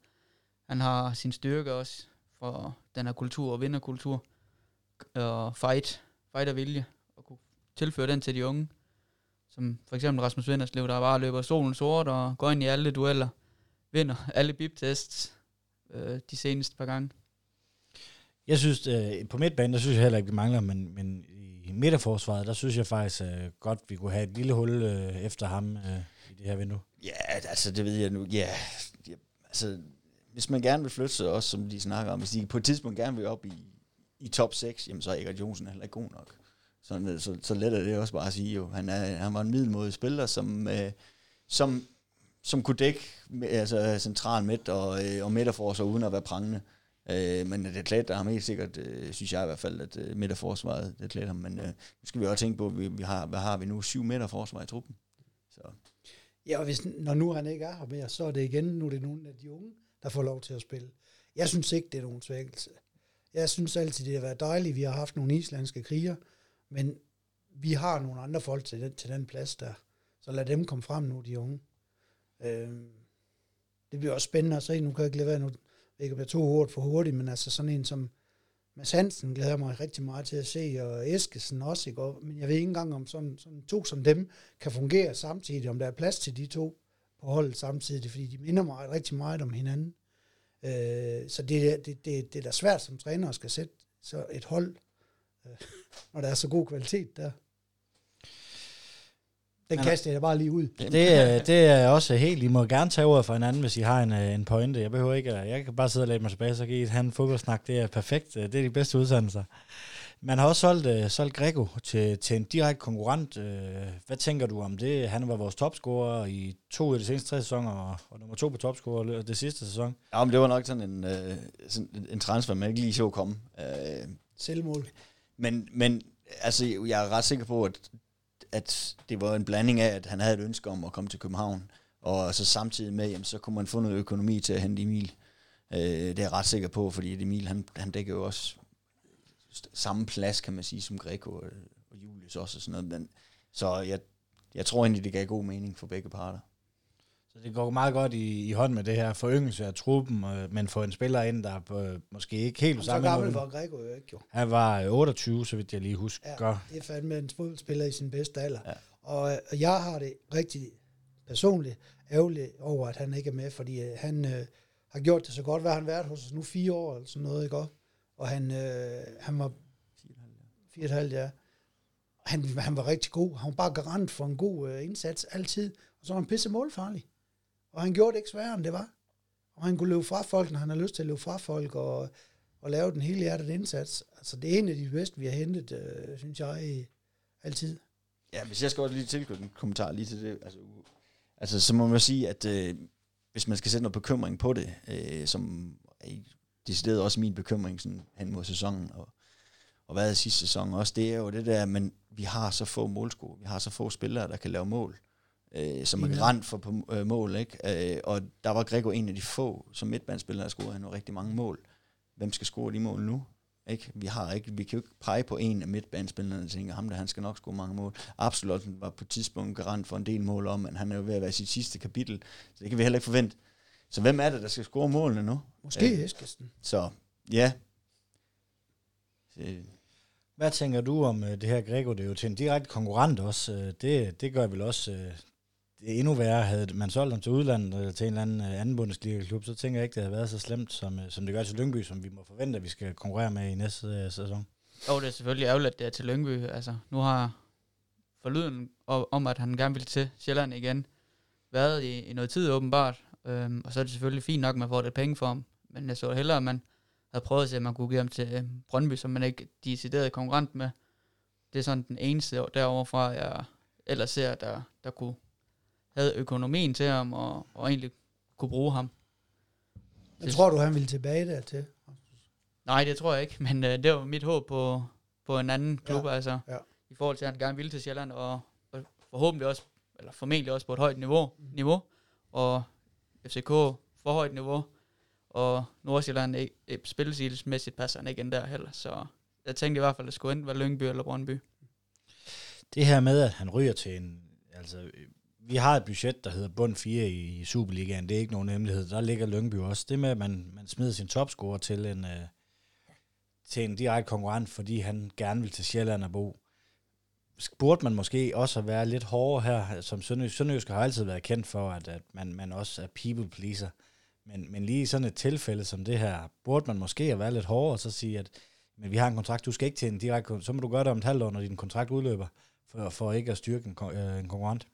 han har sin styrke også for den her kultur og vinderkultur og fight, fight og vilje, og kunne tilføre den til de unge, som for eksempel Rasmus Vinderslev, der bare løber solen sort og går ind i alle dueller, vinder alle bip-tests øh, de seneste par gange. Jeg synes, øh, på midtbanen, der synes jeg heller ikke, vi mangler, men, men i midterforsvaret, der synes jeg faktisk øh, godt, vi kunne have et lille hul øh, efter ham øh, i det her vindue. Ja, altså det ved jeg nu. Ja, ja altså hvis man gerne vil flytte sig også, som de snakker om, hvis de på et tidspunkt gerne vil op i, i top 6, jamen så er Erik Jonsen heller ikke god nok. Så, så, så let er det også bare at sige jo. Han, er, han var en middelmodig spiller, som, øh, som, som kunne dække altså, central midt og, øh, og midterforsvar uden at være prangende. Øh, men det klædte ham helt sikkert, øh, synes jeg i hvert fald, at øh, midterforsvaret, det klædte ham. Men øh, nu skal vi også tænke på, at vi, vi har, hvad har vi nu? Syv midterforsvar i truppen. Så. Ja, og hvis, når nu han ikke er her mere, så er det igen, nu er det nogle af de unge, der får lov til at spille. Jeg synes ikke, det er nogen svækkelse. Jeg synes altid, det har været dejligt, vi har haft nogle islandske kriger, men vi har nogle andre folk til den, til den plads der. Så lad dem komme frem nu, de unge. Øh, det bliver også spændende at se. Nu kan jeg ikke lade være, nu ikke bliver to hurtigt for hurtigt, men altså sådan en som Mads Hansen glæder mig rigtig meget til at se, og Eskesen også, ikke? men jeg ved ikke engang, om sådan, sådan to som dem kan fungere samtidig, om der er plads til de to på holdet samtidig, fordi de minder mig rigtig meget om hinanden. Øh, så det, det, det, det er da svært som træner at skal sætte så et hold, øh, når der er så god kvalitet der. Den Han- kaster jeg bare lige ud. Det, er- det er også helt, I må gerne tage ordet for hinanden, hvis I har en, øh, en pointe. Jeg behøver ikke, at- jeg kan bare sidde og lægge mig tilbage, så kan I have en fodboldsnak. Det er perfekt. Det er de bedste udsendelser. Man har også solgt, uh, solgt Grego til, til en direkte konkurrent. Uh, hvad tænker du om det? Han var vores topscorer i to af de seneste tre sæsoner, og, og nummer to på topscorer det sidste sæson. Ja, men det var nok sådan en, øh, sådan en- en transfer, man ikke lige så komme. Øh, Selvmål. men, men altså, jeg er ret sikker på, at, at det var en blanding af, at han havde et ønske om at komme til København, og så samtidig med, jamen, så kunne man få noget økonomi til at hente Emil. Øh, det er jeg ret sikker på, fordi Emil, han, han dækker jo også samme plads, kan man sige, som Greco og, øh, og Julius også og sådan noget. Men, så jeg, jeg tror egentlig, det gav god mening for begge parter. Så det går meget godt i, i hånd med det her foryngelse af truppen, øh, men få en spiller ind, der er på, måske ikke helt på Så samme gammel var Grego jo ikke, jo. Han var øh, 28, så vidt jeg lige husker. Ja, det er fandme en fodboldspiller i sin bedste alder. Ja. Og, og jeg har det rigtig personligt ærgerligt over, at han ikke er med, fordi øh, han øh, har gjort det så godt. Hvad har han været hos os nu? Fire år eller sådan noget, ikke også? Og han, øh, han var fire og et halvt, ja. Han, han var rigtig god. Han var bare garant for en god øh, indsats altid. Og så var han pisse målfarlig. Og han gjorde det ikke sværere, end det var. Og han kunne løbe fra folk, når han har lyst til at løbe fra folk, og, og lave den hele hjertet indsats. Altså, det er en af de bedste, vi har hentet, øh, synes jeg, i, altid. Ja, hvis jeg skal også lige tilknytte en kommentar lige til det. Altså, altså så må man sige, at øh, hvis man skal sætte noget bekymring på det, øh, som er i- decideret også min bekymring sådan, hen mod sæsonen, og, og hvad er sidste sæson også, det er jo det der, men vi har så få målsko, vi har så få spillere, der kan lave mål, øh, som er rent for på øh, mål, ikke? Øh, og der var Grego en af de få, som midtbanespillere, der scorede jo rigtig mange mål. Hvem skal score de mål nu? Ikke? Vi, har ikke, vi kan jo ikke pege på en af midtbanespillerne og tænke, ham der, han skal nok score mange mål. Absolut var på et tidspunkt garant for en del mål om, men han er jo ved at være i sit sidste kapitel, så det kan vi heller ikke forvente. Så hvem er det, der skal score målene nu? Måske Øh. Eskesen. Så ja. Øh, Hvad tænker du om øh, det her Grego? Det er jo til en direkte konkurrent også. Øh, det, det gør vel også det er endnu værre. Havde man solgt ham til udlandet eller til en eller anden øh, anden Bundesliga-klub, så tænker jeg ikke, det havde været så slemt, som, øh, som det gør til Lyngby, som vi må forvente, at vi skal konkurrere med i næste øh, sæson. Jo, det er selvfølgelig ærgerligt, at det er til Lyngby. Altså, nu har forlyden om, at han gerne vil til Sjælland igen, været i, i noget tid åbenbart. Øhm, og så er det selvfølgelig fint nok, at man får lidt penge for ham. Men jeg så hellere, at man havde prøvet at se, at man kunne give ham til øh, Brøndby, som man ikke decideret konkurrent med. Det er sådan den eneste derovre fra, jeg ellers ser, der, der kunne havde økonomien til ham, og, og egentlig kunne bruge ham. Jeg tror du, han ville tilbage dertil? Nej, det tror jeg ikke, men øh, det var mit håb på, på en anden klub, Ja, altså, ja. i forhold til, at han gerne ville til Sjælland, og, og forhåbentlig også, eller formentlig også på et højt niveau, niveau og FCK for højt niveau, og Nordsjælland spilstilsmæssigt passer han ikke ind der heller, så jeg tænkte i hvert fald, at det skulle enten være Lyngby eller Brøndby. Det her med, at han ryger til en... Altså, vi har et budget, der hedder bund 4 i Superligaen. Det er ikke nogen hemmelighed. Der ligger Lyngby også. Det med, at man, man smider sin topscorer til en, øh, til en direkte konkurrent, fordi han gerne vil til Sjælland og bo. Burde man måske også at være lidt hårdere her, som Sønderjysk. Sønderjysk har altid været kendt for, at, at man, man også er people pleaser. Men, men lige i sådan et tilfælde som det her, burde man måske at være lidt hårdere og så sige, at men vi har en kontrakt, du skal ikke til en direkte så må du gøre det om et halvt år, når din kontrakt udløber, for, for ikke at styrke en, øh, en konkurrent.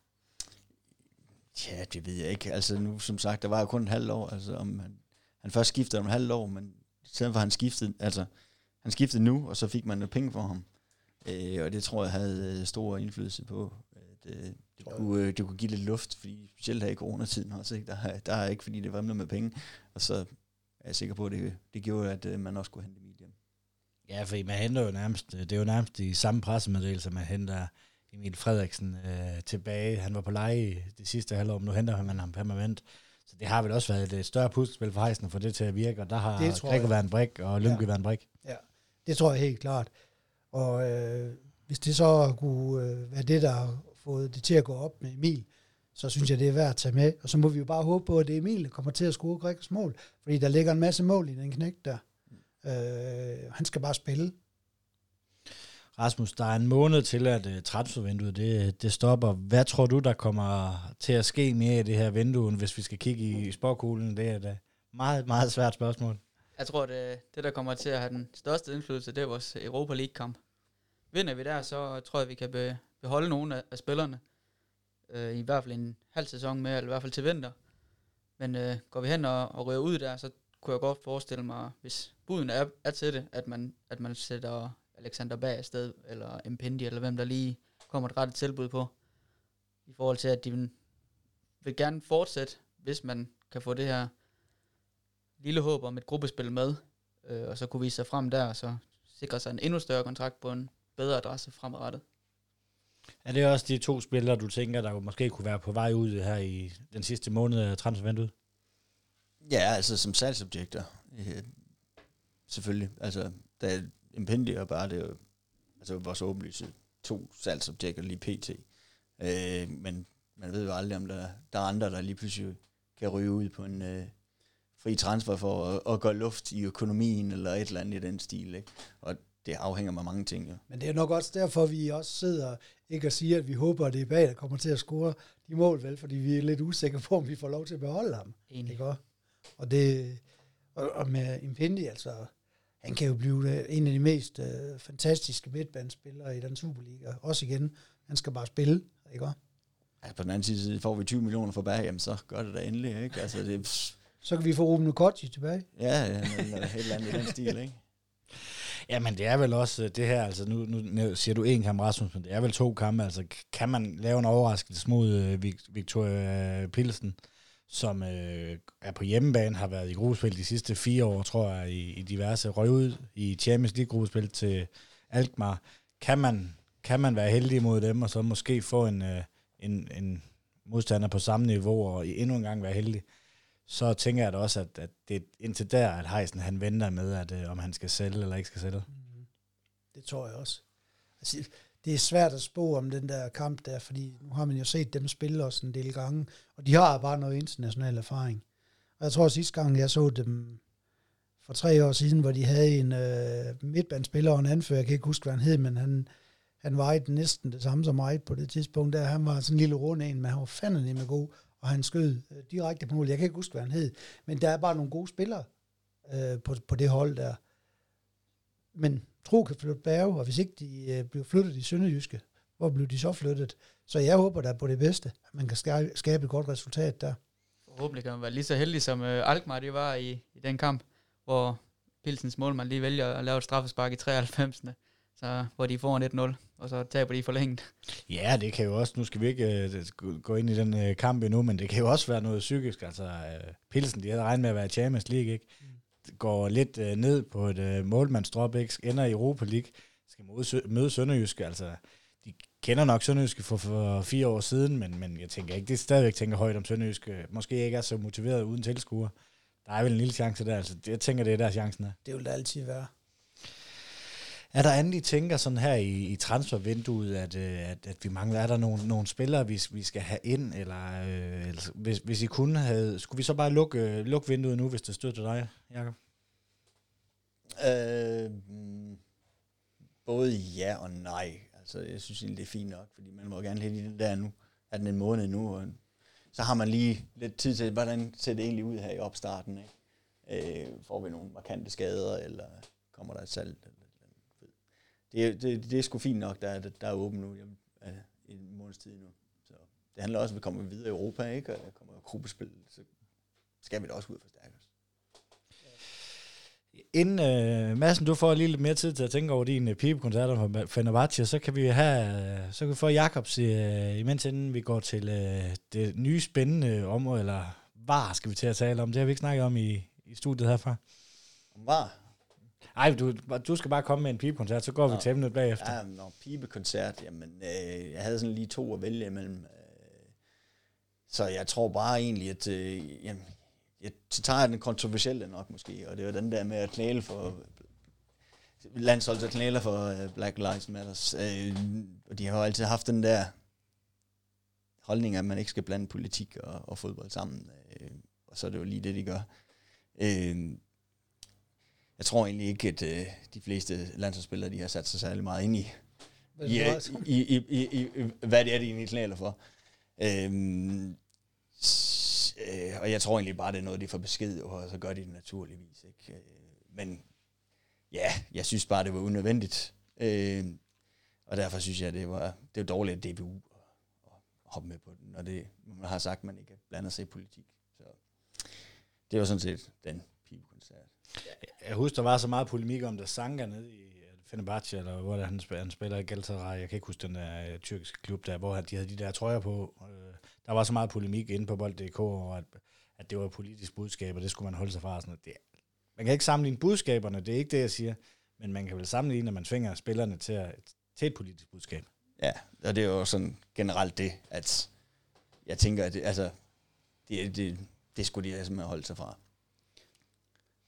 Ja, det ved jeg ikke. Altså nu, som sagt, der var jo kun et halvt år. Altså om han, han først skiftede om et halvt år, men i stedet for han skiftede, altså han skiftede nu, og så fik man noget penge for ham. Øh, og det tror jeg havde øh, stor indflydelse på, at øh, det, kunne, øh, det kunne give lidt luft, fordi specielt her i coronatiden også, ikke? Der, er- der er ikke, fordi det vrimler med penge. Og så er jeg sikker på, at det, det gjorde, at øh, man også kunne hente Emil hjem. Ja, for man henter jo nærmest, det er jo nærmest i samme pressemeddelelse, man henter Emil Frederiksen øh, tilbage. Han var på leje det sidste halvår, men nu henter man ham permanent. Så det har vel også været et større puslespil for Heisen at få det til at virke, og der har Gregor været en brik, og Lyngby Ja. været en brik. Det tror jeg helt klart. Og øh, hvis det så kunne øh, være det, der har fået det til at gå op med Emil, så synes jeg, det er værd at tage med. Og så må vi jo bare håbe på, at det er Emil, der kommer til at score Gregors mål. Fordi der ligger en masse mål i den knæk der. Øh, han skal bare spille. Rasmus, der er en måned til, at uh, transfervinduet det, det stopper. Hvad tror du, der kommer til at ske mere i det her vindue, hvis vi skal kigge i spåkuglen? Det er et uh, meget, meget svært spørgsmål. Jeg tror, det, det der kommer til at have den største indflydelse, det er vores Europa League-kamp. Vinder vi der, så tror jeg, vi kan be, beholde nogle af, af spillerne. øh, i hvert fald en halv sæson med, eller i hvert fald til vinter. Men øh, går vi hen og, og rører ud der, så kunne jeg godt forestille mig, hvis buden er, er til det, at man, at man sætter Alexander Bag afsted, eller Impendi, eller hvem der lige kommer et rette tilbud på, i forhold til, at de vil, vil gerne fortsætte, hvis man kan få det her lille håb om et gruppespil med, øh, og så kunne vise sig frem der, og så sikre sig en endnu større kontrakt på en bedre adresse fremadrettet. Er det også de to spillere, du tænker, der måske kunne være på vej ud her i den sidste måned af transfervinduet? Ja, altså som salgsobjekter. Øh, selvfølgelig. Altså, der er Impendi og bare det er jo, altså vores åbenlyse to salgsobjekter lige pt. Øh, men man ved jo aldrig, om der, der er andre, der lige pludselig kan ryge ud på en øh, fri transfer for at, at gøre luft i økonomien, eller et eller andet i den stil. Ikke? Og det afhænger af mange ting. Ja. Men det er nok også derfor, vi også sidder ikke og siger, at vi håber, at det er bag, der kommer til at score de mål, vel? Fordi vi er lidt usikre på, om vi får lov til at beholde ham. Enig. Ikke? Og, det, og, og med Impendi, altså, han kan jo blive øh, en af de mest øh, fantastiske midtbandspillere i den Superliga. Også igen, han skal bare spille, ikke også? Altså, på den anden side, får vi 20 millioner for bag, jamen så gør det da endelig, ikke? Altså, det, Så kan vi få Ruben Nukotti tilbage. ja, ja, eller et eller andet i den stil, ikke? Ja, men det er vel også øh, det her, altså nu, nu siger du en kamp, Rasmus, men det er vel to kampe, altså kan man lave en overraskelse mod øh, Victoria Pilsen, som øh, er på hjemmebane, har været i gruppespil de sidste fire år, tror jeg, i, i diverse røg ud i Champions League gruppespil til Alkmaar. Kan man, kan man være heldig mod dem, og så måske få en, øh, en, en modstander på samme niveau, og endnu en gang være heldig, så tænker jeg da også, at, at det er indtil der, at Heisen han venter med, at øh, om han skal sælge eller ikke skal sælge. Mm. Det tror jeg også. Altså, det er svært at spå om den der kamp der, fordi nu har man jo set dem spille også en del gange, og de har bare noget international erfaring. Og jeg tror at sidste gang, jeg så dem for tre år siden, hvor de havde en øh, midtbandspiller og en anfører, jeg kan ikke huske, hvad han hed, men han, han vejede næsten det samme som mig på det tidspunkt, der han var sådan en lille rund en, men han var fandme med god, og han skød øh, direkte på mål. Jeg kan ikke huske, hvad han hed, men der er bare nogle gode spillere øh, på, på det hold der. Men Tro kan flytte bjerge, og hvis ikke de øh, bliver flyttet i Sønderjyske, hvor bliver de så flyttet? Så jeg håber da på det bedste, at man kan skabe, et godt resultat der. Forhåbentlig kan man være lige så heldig, som øh, Alkmaar det var i, i den kamp, hvor Pilsens målmand lige vælger at lave et straffespark i 93. Så, hvor de får en 1-0, og så taber de forlænget. Ja, det kan jo også, nu skal vi ikke øh, gå- gå ind i den øh, kamp endnu, men det kan jo også være noget psykisk. Altså, øh, Pilsen, de havde regnet med at være i Champions League, ikke? Går lidt øh, ned på et øh, målmandsdrop, ikke? Ender i Europa League, skal møde, møde Sønderjyske, altså de kender nok Sønderjyske for, for fire år siden, men, men jeg tænker ikke, det er stadigvæk tænker højt om Sønderjyske. Måske ikke er så motiveret uden tilskuer. Der er vel en lille chance der, altså jeg tænker, det er der chancen er. Det vil der altid være. Er der andet, I tænker sådan her i, i transfervinduet, at, øh, at, at vi mangler? Er der nogle, nogle spillere, vi, vi skal have ind? Eller, øh, eller hvis, hvis I kunne have... Skulle vi så bare lukke, øh, lukke vinduet nu, hvis det stod til dig, Jacob? Øh, både ja og nej. Altså, jeg synes egentlig, det er fint nok, fordi man må gerne lidt i den der nu. Er den en måned nu, og så har man lige lidt tid til, hvordan ser det egentlig ud her i opstarten. Ikke? Øh, får vi nogle markante skader, eller kommer der et salg? Eller, det, det, det er sgu fint nok, der er, der er åben nu. Jamen, er en måneds tid nu. Så det handler også om, at vi kommer videre i Europa, ikke? og der kommer gruppespil, så skal vi da også ud og forstærke os. Inden øh, Madsen, du får lige lidt mere tid til at tænke over din øh, pibekoncert om Fenerbahce, så kan vi have, øh, så kan vi få Jakobs øh, imens inden vi går til øh, det nye spændende område, eller var skal vi til at tale om. Det har vi ikke snakket om i, i studiet herfra. Om var? Nej, du, du skal bare komme med en pibekoncert, så går vi Nå. til emnet bagefter. Ja, når pibekoncert, jamen, øh, jeg havde sådan lige to at vælge imellem. Øh, så jeg tror bare egentlig, at øh, jamen, jeg, så tager jeg den kontroversielle nok måske, og det var den der med at knæle for landsholdet der knæler for øh, Black Lives Matter. Øh, og de har jo altid haft den der holdning, at man ikke skal blande politik og, og fodbold sammen. Øh, og så er det jo lige det, de gør. Øh, jeg tror egentlig ikke, at øh, de fleste landsholdsspillere, de har sat sig særlig meget ind i, Men i, i, i, i, i, hvad det er, de egentlig knæler for. Øhm, s- øh, og jeg tror egentlig bare, det er noget, de får besked, og så gør de det naturligvis. Ikke? Øh, men ja, jeg synes bare, det var unødvendigt. Øh, og derfor synes jeg, det var, det var dårligt, at DBU og, og, hoppe med på den, når det, man har sagt, at man ikke blander sig i politik. Så det var sådan set den pibekoncert. Jeg husker, der var så meget polemik om, der Sanka nede i Fenerbahce, eller hvor der, han, spiller, han spiller i Galatasaray. Jeg kan ikke huske den der uh, tyrkiske klub der, hvor de havde de der trøjer på. Uh, der var så meget polemik inde på bold.dk, og at, at det var et politisk budskab, og det skulle man holde sig fra. Sådan, det, man kan ikke sammenligne budskaberne, det er ikke det, jeg siger, men man kan vel sammenligne, at man tvinger spillerne til, at, til et politisk budskab. Ja, og det er jo sådan generelt det, at jeg tænker, at det, altså, det, det, det skulle de have med holde sig fra.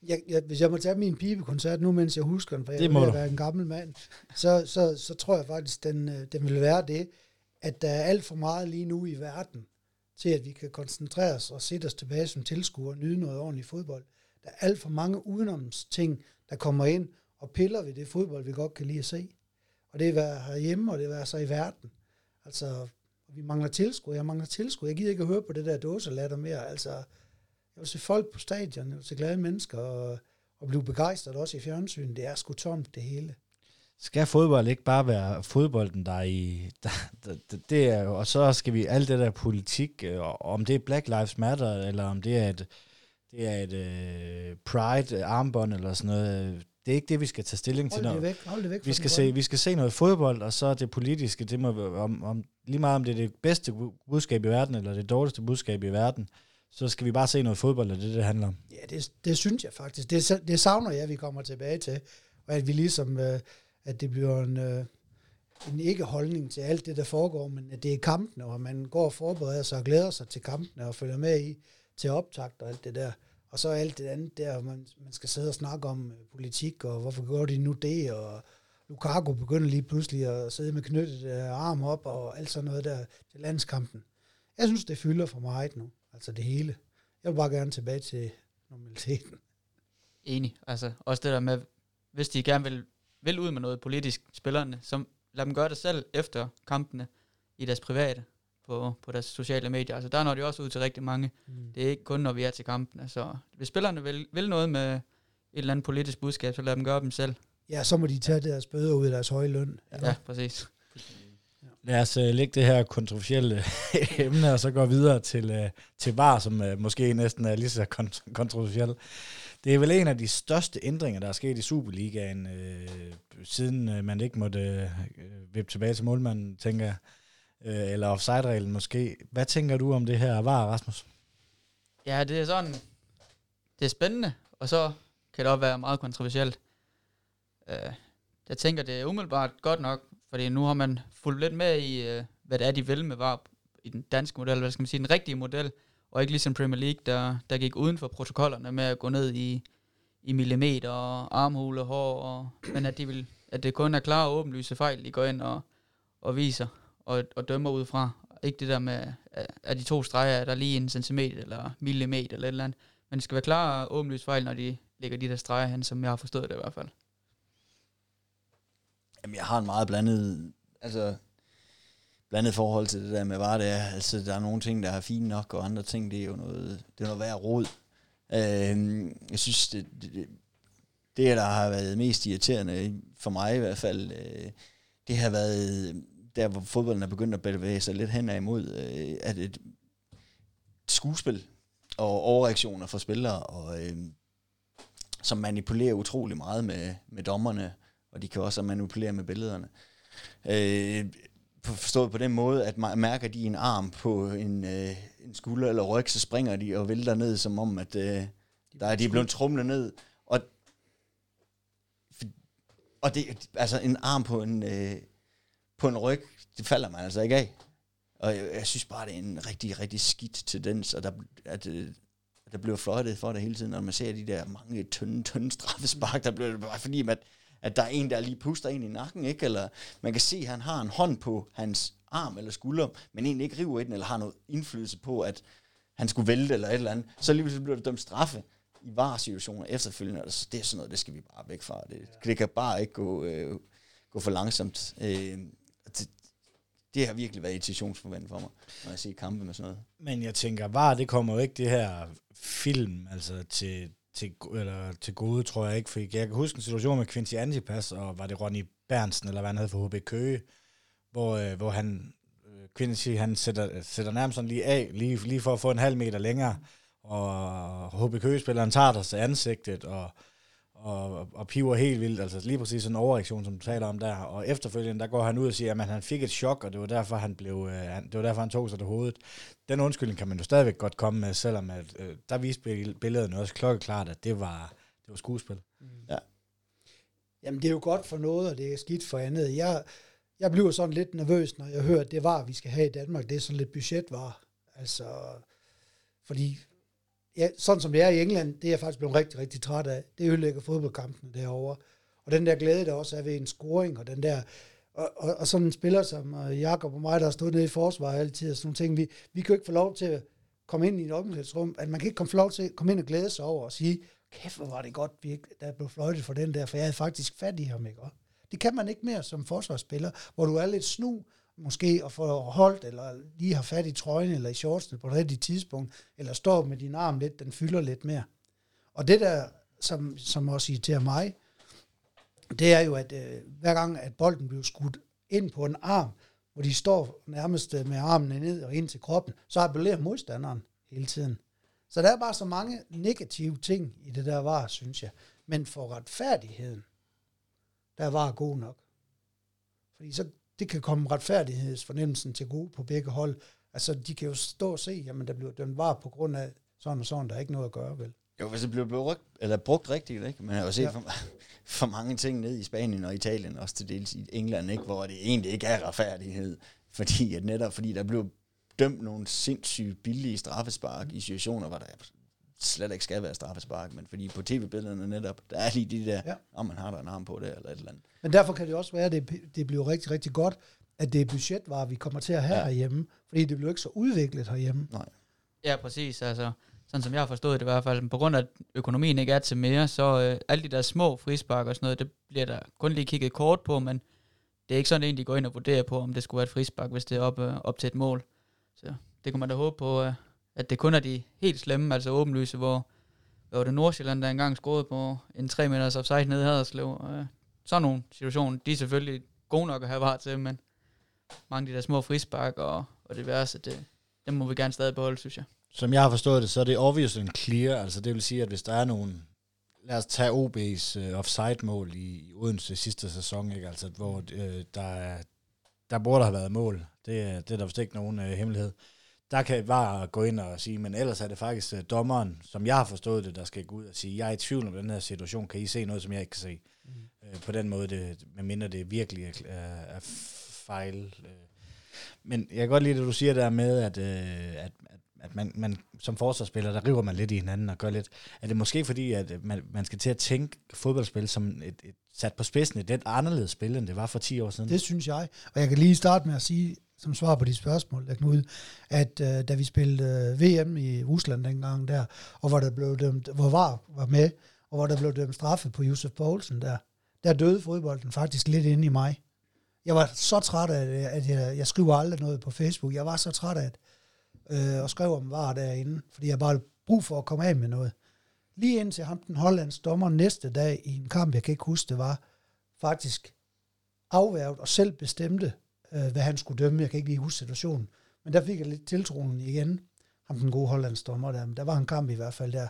Jeg, jeg, hvis jeg må tage min pibekoncert nu, mens jeg husker den, for jeg vil være en gammel mand, så, så, så tror jeg faktisk, den, øh, den vil være det, at der er alt for meget lige nu i verden, til at vi kan koncentrere os og sætte os tilbage som tilskuere og nyde noget ordentligt fodbold. Der er alt for mange udenoms ting, der kommer ind og piller ved det fodbold, vi godt kan lide at se. Og det er være herhjemme, og det er så i verden. Altså, vi mangler tilskuer. Jeg mangler tilskuer. Jeg gider ikke at høre på det der dåselatter mere. Altså, jeg vil se folk på stadion, jeg vil se glade mennesker, og, og blive begejstret også i fjernsynet. Det er sgu tomt, det hele. Skal fodbold ikke bare være fodbolden, der er i... Der, der, der, det er, og så skal vi alt det der politik, øh, og om det er Black Lives Matter, eller om det er et, det er et uh, Pride-armbånd, eller sådan noget. Det er ikke det, vi skal tage stilling til. Hold det Når, væk, hold det væk vi, skal se, vi skal se noget fodbold, og så det politiske, det må om, om, lige meget om det er det bedste bu- budskab i verden, eller det dårligste budskab i verden, så skal vi bare se noget fodbold, og det det, det handler om. Ja, det, det synes jeg faktisk. Det, det savner jeg, vi kommer tilbage til. Og at vi ligesom, øh, at det bliver en, øh, en ikke-holdning til alt det, der foregår, men at det er kampene, og man går og forbereder sig og glæder sig til kampene og følger med i til optakt og alt det der. Og så alt det andet der, man, man skal sidde og snakke om øh, politik, og hvorfor gør de nu det, og Lukaku begynder lige pludselig at sidde med knyttet øh, arm op, og alt sådan noget der til landskampen. Jeg synes, det fylder for meget nu, altså det hele. Jeg vil bare gerne tilbage til normaliteten. Enig. Altså, også det der med, hvis de gerne vil, vil ud med noget politisk, spillerne, så lad dem gøre det selv efter kampene i deres private, på, på deres sociale medier. Altså, der når de også ud til rigtig mange. Mm. Det er ikke kun, når vi er til kampene. Så hvis spillerne vil, vil noget med et eller andet politisk budskab, så lad dem gøre dem selv. Ja, så må de tage deres bøder ud af deres høje løn. Ja, ja præcis. Lad os uh, lægge det her kontroversielle emne, og så gå videre til, uh, til VAR, som uh, måske næsten er lige så kont- kontroversiel. Det er vel en af de største ændringer, der er sket i Superligaen, uh, siden uh, man ikke måtte uh, vippe tilbage til målmanden, tænker jeg. Uh, eller offside-reglen måske. Hvad tænker du om det her VAR, Rasmus? Ja, det er sådan, det er spændende, og så kan det også være meget kontroversielt. Uh, jeg tænker, det er umiddelbart godt nok, fordi nu har man fulgt lidt med i, øh, hvad det er, de vil med VAR i den danske model, hvad skal man sige, den rigtige model, og ikke ligesom Premier League, der, der gik uden for protokollerne med at gå ned i, i millimeter og armhule, hår, og, men at, de vil, at det kun er klare og åbenlyse fejl, de går ind og, og viser og, og dømmer ud fra. Ikke det der med, at- at de to streger er der lige en centimeter eller millimeter eller et eller andet. Men det skal være klare og åbenlyse fejl, når de lægger de der streger hen, som jeg har forstået det i hvert fald. Jamen, jeg har en meget blandet, altså, blandet forhold til det der med, hvad det er. Altså, der er nogle ting, der er fine nok, og andre ting, det er jo noget, det er noget værd råd. Øh, jeg synes, det, det, det, der har været mest irriterende, for mig i hvert fald, øh, det har været øh, der, hvor fodbolden er begyndt at bevæge sig lidt hen imod, øh, at et skuespil og overreaktioner fra spillere, og, øh, som manipulerer utrolig meget med, med dommerne, og de kan også manipulere med billederne. Øh, på- forstået på den måde, at mærker de en arm på en, øh, en skulder eller ryg, så springer de og vælter ned, som om, at øh, der er de er blevet trumlet ned. Og, og det, altså en arm på en, øh, på en ryg, det falder man altså ikke af. Og jeg, jeg synes bare, det er en rigtig, rigtig skidt tendens, og der, at, øh, der bliver fløjtet for det hele tiden, når man ser de der mange tynde, tynde straffespark, der bliver det bare fordi, at, at der er en, der lige puster ind i nakken, ikke? Eller man kan se, at han har en hånd på hans arm eller skulder, men egentlig ikke river i den, eller har noget indflydelse på, at han skulle vælte eller et eller andet. Så lige pludselig bliver det dømt straffe i var-situationer efterfølgende. Altså, det er sådan noget, det skal vi bare væk fra. Det, det kan bare ikke gå, øh, gå for langsomt. Øh, det, det har virkelig været irritationsforvendt for mig, når jeg ser kampe med sådan noget. Men jeg tænker, var det kommer jo ikke det her film altså til, til, eller til gode, tror jeg ikke. For jeg kan huske en situation med Quincy Antipas, og var det Ronny Bernsen, eller hvad han havde for HB Køge, hvor, øh, hvor han øh, Quincy, han sætter, sætter nærmest sådan lige af, lige, lige for at få en halv meter længere, og HB Køge-spilleren tager der til ansigtet, og, og, og piver helt vildt, altså lige præcis sådan en overreaktion, som du taler om der, og efterfølgende, der går han ud og siger, at han fik et chok, og det var derfor, han blev, øh, han, det var derfor, han tog sig til hovedet. Den undskyldning kan man jo stadigvæk godt komme med, selvom at, øh, der viste billederne også klokkeklart, at det var, det var skuespil. Mm. Ja. Jamen, det er jo godt for noget, og det er skidt for andet. Jeg, jeg bliver sådan lidt nervøs, når jeg hører, at det var, vi skal have i Danmark, det er sådan lidt budgetvar. Altså, fordi ja, sådan som det er i England, det er jeg faktisk blevet rigtig, rigtig træt af. Det ødelægger fodboldkampene derovre. Og den der glæde, der også er ved en scoring, og den der, og, og, og sådan en spiller som øh, Jakob og mig, der har stået nede i forsvaret altid, og sådan nogle ting, vi, vi kan jo ikke få lov til at komme ind i et omklædningsrum, at man kan ikke komme, lov til at komme ind og glæde sig over og sige, kæft, hvor var det godt, vi ikke, der blev fløjtet for den der, for jeg havde faktisk fat i ham, ikke? Det kan man ikke mere som forsvarsspiller, hvor du er lidt snu, måske at få holdt, eller lige har fat i trøjen, eller i shortsene på det rigtige tidspunkt, eller står med din arm lidt, den fylder lidt mere. Og det der, som, som også irriterer mig, det er jo, at øh, hver gang, at bolden bliver skudt ind på en arm, hvor de står nærmest øh, med armene ned og ind til kroppen, så appellerer modstanderen hele tiden. Så der er bare så mange negative ting i det der var, synes jeg. Men for retfærdigheden, der var god nok. Fordi så det kan komme retfærdighedsfornemmelsen til gode på begge hold. Altså, de kan jo stå og se, jamen, der bliver dømt var på grund af sådan og sådan, der er ikke noget at gøre, vel? Jo, hvis det bliver brugt, eller brugt rigtigt, ikke? Man har jo set ja. for, for, mange ting ned i Spanien og Italien, også til dels i England, ikke? hvor det egentlig ikke er retfærdighed. Fordi at netop, fordi der blev dømt nogle sindssygt billige straffespark i situationer, hvor der slet ikke skal være straffespark, men fordi på tv-billederne netop, der er lige de der, ja. om man har der en arm på det, eller et eller andet. Men derfor kan det også være, at det, det bliver rigtig, rigtig godt, at det er budgetvarer, vi kommer til at have ja. herhjemme, fordi det bliver ikke så udviklet herhjemme. Nej. Ja, præcis. Altså, sådan som jeg har forstået det i hvert fald, på grund af, at økonomien ikke er til mere, så øh, alle de der små frispark og sådan noget, det bliver der kun lige kigget kort på, men det er ikke sådan en, de går ind og vurderer på, om det skulle være et frispark, hvis det er op, øh, op til et mål. Så det kan man da håbe på, øh, at det kun er de helt slemme, altså åbenlyse, hvor, hvor det Nordsjælland, der engang scorede på en 3 meters offside nede i Haderslev. Øh, sådan nogle situationer, de er selvfølgelig gode nok at have var til, men mange af de der små frispark og, og det værste, det, dem må vi gerne stadig beholde, synes jeg. Som jeg har forstået det, så er det obvious en clear, altså det vil sige, at hvis der er nogen, lad os tage OB's uh, øh, offside-mål i, i Odense sidste sæson, ikke? Altså, hvor uh, der, der burde have været mål. Det, det er der vist ikke nogen uh, hemmelighed der kan bare gå ind og sige, men ellers er det faktisk uh, dommeren, som jeg har forstået det, der skal gå ud og sige, jeg er i tvivl om den her situation, kan I se noget, som jeg ikke kan se? Mm. Uh, på den måde, det, medmindre det virkelig er, er, fejl. Uh. Men jeg kan godt lide det, du siger der med, at, at, at, at man, man som forsvarsspiller, der river man lidt i hinanden og gør lidt. Er det måske fordi, at man, man skal til at tænke fodboldspil som et, et sat på spidsen, et lidt anderledes spil, end det var for 10 år siden? Det synes jeg. Og jeg kan lige starte med at sige, som svar på de spørgsmål, der Knud, at øh, da vi spillede øh, VM i Rusland dengang der, og hvor der blev dømt, hvor VAR var med, og hvor der blev dømt straffe på Josef Poulsen der, der døde fodbolden faktisk lidt inde i mig. Jeg var så træt af, at jeg, jeg skriver aldrig noget på Facebook. Jeg var så træt af, at øh, og skrev om VAR derinde, fordi jeg bare brug for at komme af med noget. Lige indtil ham, den hollands dommer, næste dag i en kamp, jeg kan ikke huske, det var, faktisk afværget og selv bestemte, øh, hvad han skulle dømme. Jeg kan ikke lige huske situationen. Men der fik jeg lidt tiltroen igen. Ham den gode hollandsdommer der. Men der var en kamp i hvert fald der.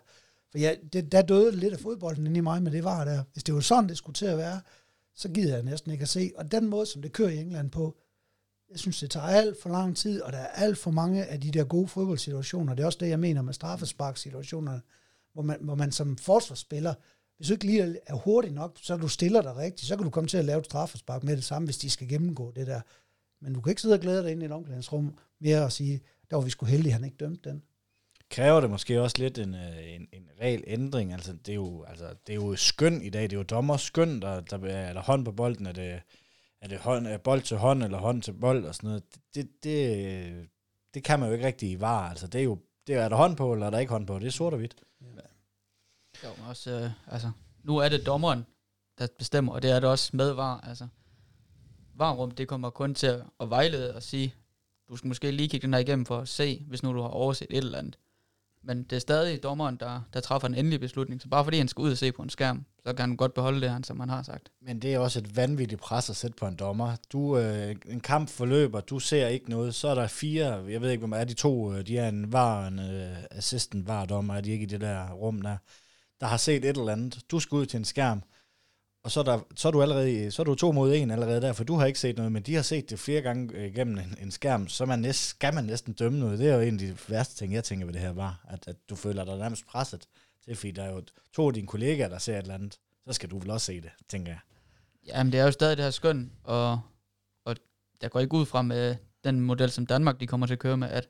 For ja, det, der døde lidt af fodbolden inde i mig, men det var der. Hvis det var sådan, det skulle til at være, så gider jeg næsten ikke at se. Og den måde, som det kører i England på, jeg synes, det tager alt for lang tid, og der er alt for mange af de der gode fodboldsituationer. Det er også det, jeg mener med straffesparksituationerne, hvor man, hvor man som forsvarsspiller, hvis du ikke lige er hurtig nok, så du stiller dig rigtigt, så kan du komme til at lave et straffespark med det samme, hvis de skal gennemgå det der. Men du kan ikke sidde og glæde dig ind i et omklædningsrum mere og sige, der var vi sgu heldige, han ikke dømte den. Kræver det måske også lidt en, øh, en, en reel ændring? Altså, det er jo, altså, det er jo skøn i dag. Det er jo dommer skøn, der, der er eller hånd på bolden. Er det, er det hånd, er bold til hånd, eller hånd til bold og sådan noget? Det, det, det kan man jo ikke rigtig i var. Altså, det er jo, det er, er der hånd på, eller er der ikke hånd på? Det er sort og hvidt. Ja. Jo, men også, øh, altså, nu er det dommeren, der bestemmer, og det er det også med var. Altså, varmrum, det kommer kun til at vejlede og sige, du skal måske lige kigge den her igennem for at se, hvis nu du har overset et eller andet. Men det er stadig dommeren, der, der træffer en endelig beslutning. Så bare fordi han skal ud og se på en skærm, så kan han godt beholde det, han, som han har sagt. Men det er også et vanvittigt pres at sætte på en dommer. Du, øh, en kamp forløber, du ser ikke noget, så er der fire, jeg ved ikke, hvem er de to, øh, de er en var, en øh, assistent var dommer, er de ikke i det der rum der, der har set et eller andet. Du skal ud til en skærm, og så er, der, så er du allerede så er du to mod en allerede der, for du har ikke set noget, men de har set det flere gange øh, gennem en, en skærm, så man næst, skal man næsten dømme noget. Det er jo en af de værste ting, jeg tænker ved det her var, at, at du føler dig nærmest presset til, fordi der er jo to af dine kollegaer, der ser et eller andet, så skal du vel også se det, tænker jeg. Jamen, det er jo stadig det her skøn, og, og der går ikke ud fra med den model, som Danmark de kommer til at køre med, at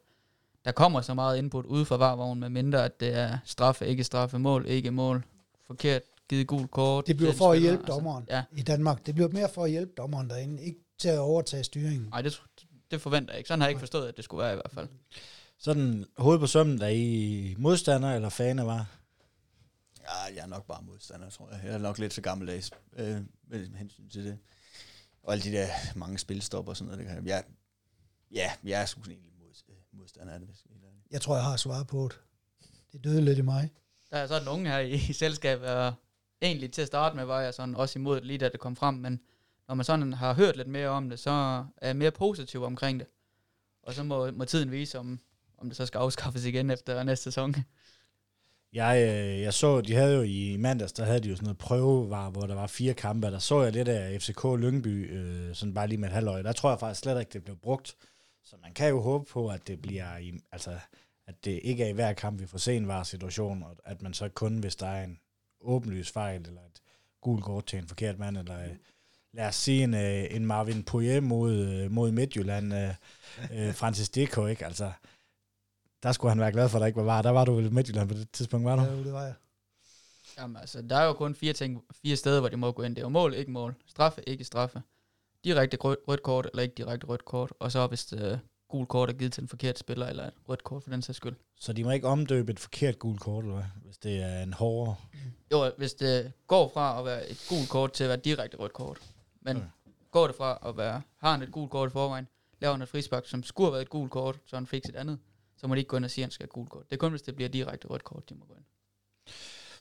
der kommer så meget input ude fra varvognen, med mindre at det er straffe, ikke straffe, mål, ikke mål, forkert, givet gul kort. Det bliver for at hjælpe dommeren ja. i Danmark. Det bliver mere for at hjælpe dommeren derinde, ikke til at overtage styringen. Nej, det, det forventer jeg ikke. Sådan har jeg ikke forstået, at det skulle være i hvert fald. Sådan hoved på sømmen, er I modstander eller fan af var? Ja, jeg er nok bare modstander, tror jeg. Jeg er nok lidt for gammeldags øh, med hensyn til det. Og alle de der mange spilstop og sådan noget. Det kan, jeg, ja, jeg er sgu sådan egentlig mod, øh, modstander af det. Hvis jeg tror, jeg har svaret på det. Det døde lidt i mig. Der er sådan nogen her i, i selskabet, og egentlig til at starte med var jeg sådan også imod det, lige da det kom frem, men når man sådan har hørt lidt mere om det, så er jeg mere positiv omkring det. Og så må, må tiden vise, om, om det så skal afskaffes igen efter næste sæson. Jeg, øh, jeg så, de havde jo i mandags, der havde de jo sådan noget prøvevar, hvor der var fire kampe, der så jeg lidt af FCK Lyngby, øh, sådan bare lige med et halvøje. Der tror jeg faktisk slet ikke, det blev brugt. Så man kan jo håbe på, at det bliver i, altså, at det ikke er i hver kamp, vi får se en var situation, og at man så kun, hvis der er en åbenlys fejl, eller et gul kort til en forkert mand, eller øh, lad os sige en, øh, en Marvin Poirier mod, øh, mod Midtjylland, øh, øh, Francis Deko, ikke? Altså, der skulle han være glad for, at der ikke var var. Der var du i Midtjylland på det tidspunkt, var du? Ja, det var jeg. Jamen altså, der er jo kun fire, ting, fire steder, hvor de må gå ind. Det er jo mål, ikke mål. Straffe, ikke straffe. Direkte rødt, rødt kort, eller ikke direkte rødt kort. Og så hvis det gul kort er givet til en forkert spiller, eller et rødt kort for den sags skyld. Så de må ikke omdøbe et forkert gult kort, eller hvad? Hvis det er en hårdere... Jo, hvis det går fra at være et gult kort til at være direkte rødt kort. Men Okay. går det fra at være, har han et gult kort i forvejen, laver han et frispark, som skulle have været et gult kort, så han fik sit andet, så må de ikke gå ind og sige, at han skal have et gult kort. Det er kun, hvis det bliver direkte rødt kort, de må gå ind.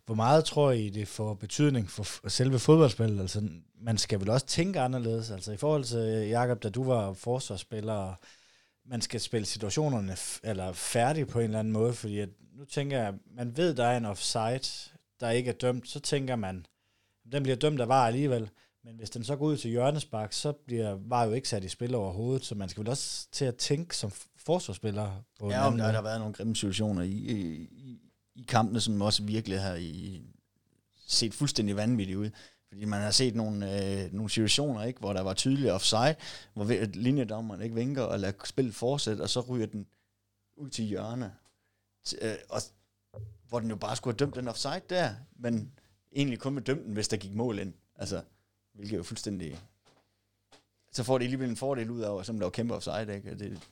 Hvor meget tror I, det får betydning for selve fodboldspillet? Altså, man skal vel også tænke anderledes. Altså, i forhold til, Jakob, da du var forsvarsspiller, og man skal spille situationerne f- eller færdig på en eller anden måde, fordi at, nu tænker jeg, man ved, der er en offside, der ikke er dømt, så tænker man, den bliver dømt af var alligevel, men hvis den så går ud til hjørnespark, så bliver var jo ikke sat i spil overhovedet, så man skal vel også til at tænke som forsvarsspiller på Ja, om anden der har der været nogle grimme situationer i, i, i, i kampene, som også virkelig har i, set fuldstændig vanvittigt ud. Fordi man har set nogle, øh, nogle situationer, ikke, hvor der var tydelig offside, hvor linjedommeren ikke vinker og lader spillet fortsætte, og så ryger den ud til hjørne. T- øh, og, hvor den jo bare skulle have dømt den offside der, men egentlig kun med dømt den, hvis der gik mål ind. Altså, hvilket er jo fuldstændig... Så får det alligevel en fordel ud af, som der var kæmpe offside, ikke? Og det,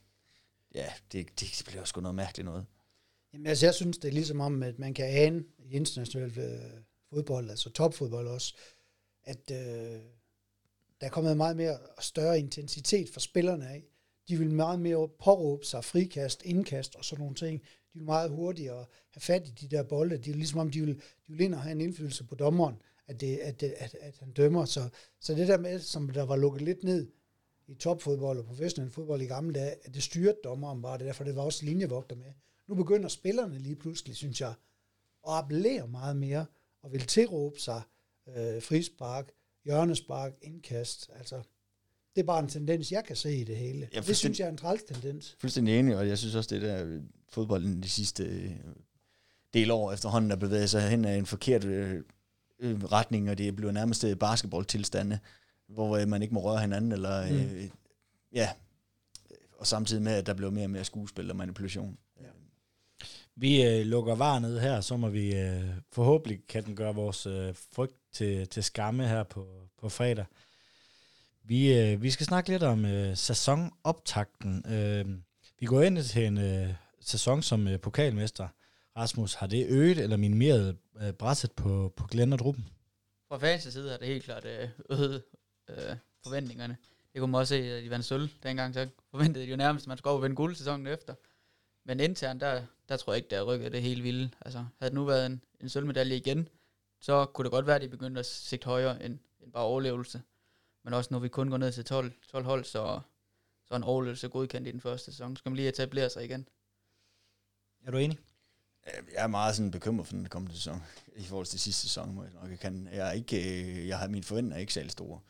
ja, det, det bliver sgu noget mærkeligt noget. Jamen, altså, jeg synes, det er ligesom om, at man kan ane i international øh, fodbold, altså topfodbold også, at øh, der er kommet meget mere og større intensitet for spillerne af. De vil meget mere påråbe sig frikast, indkast og sådan nogle ting. De vil meget hurtigere have fat i de der bolde. De er ligesom om, de vil, de vil ind og have en indflydelse på dommeren, at, det, at, det, at, at han dømmer. Så, så det der med, som der var lukket lidt ned i topfodbold og professionel fodbold i gamle dage, at det styrede dommeren bare. Det derfor, det var også linjevogter med. Nu begynder spillerne lige pludselig, synes jeg, at appellere meget mere og vil tilråbe sig øh, frispark, hjørnespark, indkast. Altså, det er bare en tendens, jeg kan se i det hele. Ja, det synes jeg er en træls tendens. Fuldstændig enig, og jeg synes også, det der øh, fodbolden de sidste øh, del år efterhånden er bevæget sig hen af en forkert øh, øh, retning, og det bliver nærmest øh, basketballtilstande, hvor øh, man ikke må røre hinanden, eller øh, ja, og samtidig med, at der bliver mere og mere skuespil og manipulation. Vi øh, lukker var ned her, så må vi øh, forhåbentlig kan den gøre vores øh, frygt til, til skamme her på, på fredag. Vi, øh, vi skal snakke lidt om øh, sæsonoptakten. Øh, vi går ind til en øh, sæson som øh, pokalmester. Rasmus, har det øget eller minimeret øh, presset på, på Glenn og Druppen? Fra fans side har det helt klart øh, øget øh, forventningerne. Det kunne man også se, at de vandt sølv dengang, så forventede de jo nærmest, at man skulle over vinde guld sæsonen efter. Men internt, der, der tror jeg ikke, der er rykket det helt vilde. Altså, havde det nu været en, en sølvmedalje igen, så kunne det godt være, at de begyndte at sigte højere end, end bare overlevelse. Men også når vi kun går ned til 12, 12 hold, så, så er en overlevelse godkendt i den første sæson. Så skal man lige etablere sig igen. Er du enig? Jeg er meget sådan bekymret for den kommende sæson, i forhold til sidste sæson, må jeg nok jeg kan. Jeg, er ikke, øh, jeg har mine forventninger ikke særlig store.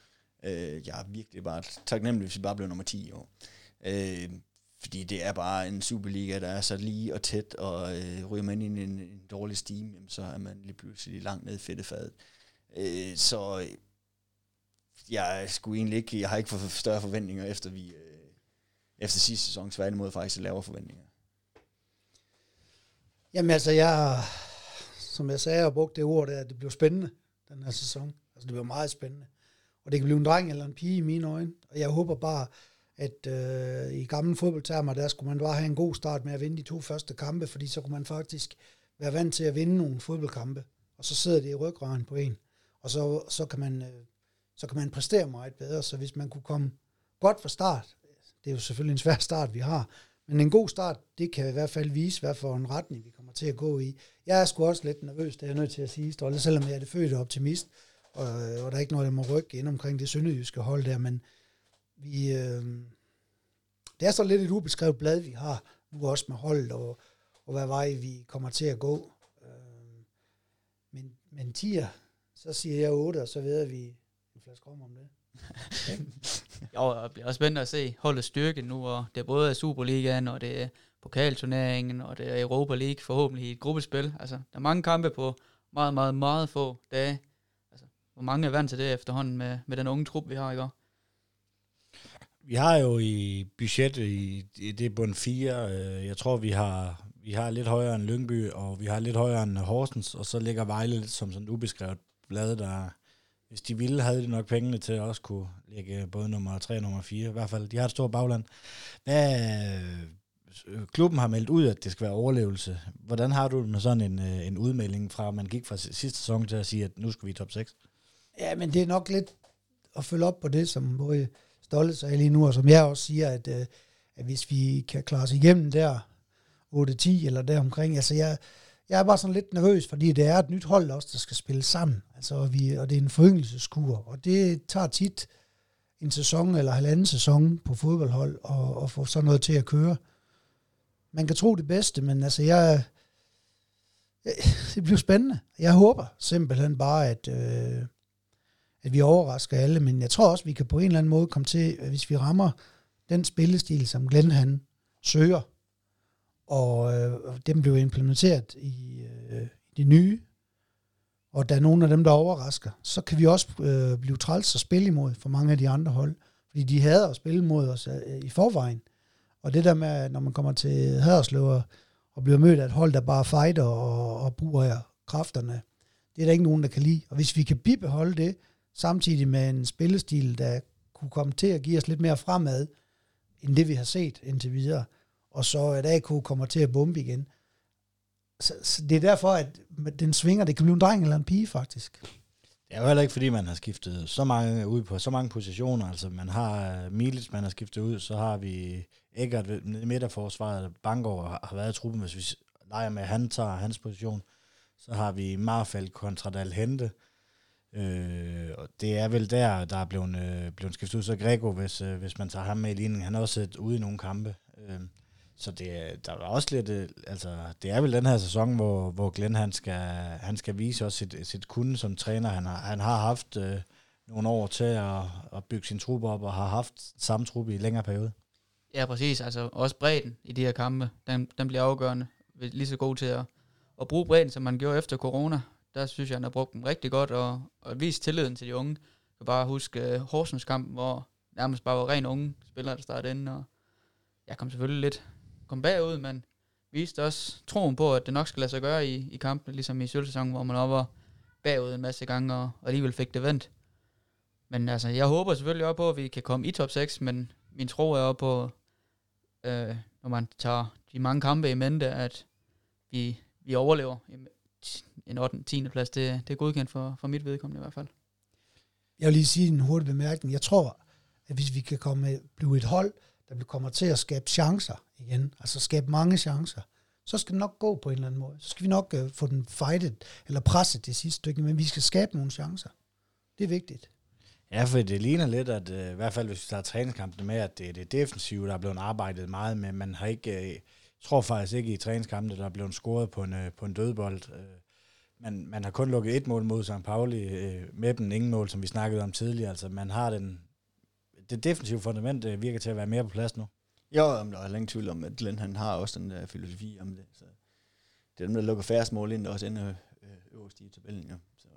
Øh, jeg er virkelig bare taknemmelig, hvis vi bare bliver nummer 10 i år. Fordi det er bare en Superliga, der er så lige og tæt, og øh, ryger man ind i en, en dårlig steam, jamen, så er man lige pludselig langt ned i fedtefadet. Øh, så øh, jeg skulle egentlig ikke, jeg har ikke fået større forventninger, efter vi, øh, efter sidste sæson, tværtimod faktisk lavere forventninger. Jamen altså, jeg, som jeg sagde, har brugte det ord der, at det blev spændende, den her sæson. Altså, det blev meget spændende. Og det kan blive en dreng eller en pige i mine øjne. Og jeg håber bare, at øh, i gamle fodboldtermer, der skulle man bare have en god start med at vinde de to første kampe, fordi så kunne man faktisk være vant til at vinde nogle fodboldkampe. Og så sidder det i ryggraden på en. Og så, så, kan man, øh, så kan man præstere meget bedre. Så hvis man kunne komme godt fra start, det er jo selvfølgelig en svær start, vi har, men en god start, det kan i hvert fald vise, hvad for en retning vi kommer til at gå i. Jeg er sgu også lidt nervøs, det er jeg nødt til at sige, Stolte, selvom jeg er det fødte optimist, og, øh, og der er ikke noget, der må rykke ind omkring det sønderjyske hold der, men vi, øh, det er så lidt et ubeskrevet blad, vi har nu også med holdet, og, og hvad vej vi kommer til at gå. Øh, men, men 10'er, så siger jeg 8, og så ved vi en flaske rum om det. jo, det bliver også spændende at se holdets styrke nu, og det er både Superligaen, og det er pokalturneringen, og det er Europa League forhåbentlig i et gruppespil. Altså, der er mange kampe på meget, meget, meget få dage. Altså, hvor mange er vant til det efterhånden med, med den unge trup, vi har i går? Vi har jo i budgettet i, i det bund 4, øh, jeg tror vi har, vi har lidt højere end Lyngby, og vi har lidt højere end Horsens, og så ligger Vejle lidt som sådan ubeskrevet blad, der, hvis de ville, havde de nok pengene til at også kunne lægge både nummer 3 og nummer 4. I hvert fald, de har et stort bagland. Hvad, øh, klubben har meldt ud, at det skal være overlevelse. Hvordan har du det med sådan en, øh, en udmelding fra, at man gik fra sidste sæson til at sige, at nu skal vi i top 6? Ja, men det er nok lidt at følge op på det, som både Stolte sagde lige nu, og som jeg også siger, at, øh, at hvis vi kan klare os igennem der 8-10 eller deromkring, altså jeg, jeg er bare sådan lidt nervøs, fordi det er et nyt hold også, der skal spille sammen. Altså, og, vi, og det er en foryngelseskur, og det tager tit en sæson eller halvanden sæson på fodboldhold og, og få sådan noget til at køre. Man kan tro det bedste, men altså jeg, jeg det bliver spændende. Jeg håber simpelthen bare, at, øh, at vi overrasker alle, men jeg tror også, vi kan på en eller anden måde komme til, hvis vi rammer den spillestil, som Glenn han søger, og øh, dem blev implementeret i øh, det nye, og der er nogle af dem, der overrasker, så kan vi også øh, blive træls og spille imod for mange af de andre hold, fordi de hader at spille mod os øh, i forvejen. Og det der med, når man kommer til Haderslev og, og bliver mødt af et hold, der bare fighter og, og bruger kræfterne, det er der ikke nogen, der kan lide. Og hvis vi kan bibeholde det, samtidig med en spillestil, der kunne komme til at give os lidt mere fremad, end det vi har set indtil videre, og så at AK kommer til at bombe igen. Så, så det er derfor, at den svinger. Det kan blive en dreng eller en pige, faktisk. Det er jo heller ikke, fordi man har skiftet så mange ud på så mange positioner. Altså, man har øh, uh, Milic, man har skiftet ud, så har vi Eggert i midterforsvaret. Bangor har været i truppen, hvis vi leger med, at han tager hans position. Så har vi Marfald kontra Dalhente. Øh, og det er vel der, der er blevet, øh, blevet skiftet ud. Så Grego, hvis, øh, hvis man tager ham med i ligningen, han har også siddet ude i nogle kampe. Øh, så det, der er også lidt, øh, altså, det er vel den her sæson, hvor, hvor Glenn han skal, han skal vise også sit, sit kunde som træner. Han har, han har haft øh, nogle år til at, at bygge sin trup op, og har haft samme trup i længere periode. Ja, præcis. Altså også bredden i de her kampe, den, den bliver afgørende. Lige så god til at, at bruge bredden, som man gjorde efter corona. Der synes jeg, han har brugt dem rigtig godt, og, og vist tilliden til de unge. Jeg kan bare huske uh, Horsens kamp, hvor nærmest bare var ren unge spillere, der startede ind, og jeg kom selvfølgelig lidt kom bagud, men viste også troen på, at det nok skal lade sig gøre i, i kampen, ligesom i sølvsæsonen, hvor man op var bagud en masse gange, og, og alligevel fik det vendt. Men altså, jeg håber selvfølgelig også på, at vi kan komme i top 6, men min tro er også på, øh, når man tager de mange kampe i mente, at vi, vi overlever en 8. 10. plads. Det, det er godkendt for, for mit vedkommende i hvert fald. Jeg vil lige sige en hurtig bemærkning. Jeg tror, at hvis vi kan komme blive et hold, der kommer til at skabe chancer igen, altså skabe mange chancer, så skal det nok gå på en eller anden måde. Så skal vi nok øh, få den fightet, eller presset det sidste stykke, men vi skal skabe nogle chancer. Det er vigtigt. Ja, for det ligner lidt, at øh, i hvert fald hvis vi tager træningskampene med, at det er det defensive, der er blevet arbejdet meget med. Man har ikke, øh, tror faktisk ikke i træningskampene, der er blevet scoret på en, øh, på en dødbold. Øh, man, man har kun lukket et mål mod St. Pauli, øh, med den ingen mål, som vi snakkede om tidligere. Altså man har den, det defensive fundament øh, virker til at være mere på plads nu. Jo, men der er ingen tvivl om, at Glenn han har også den der filosofi om det. Så det er dem, der lukker færrest mål ind, der også ender øh, øverst i tabellen. Ja. Så.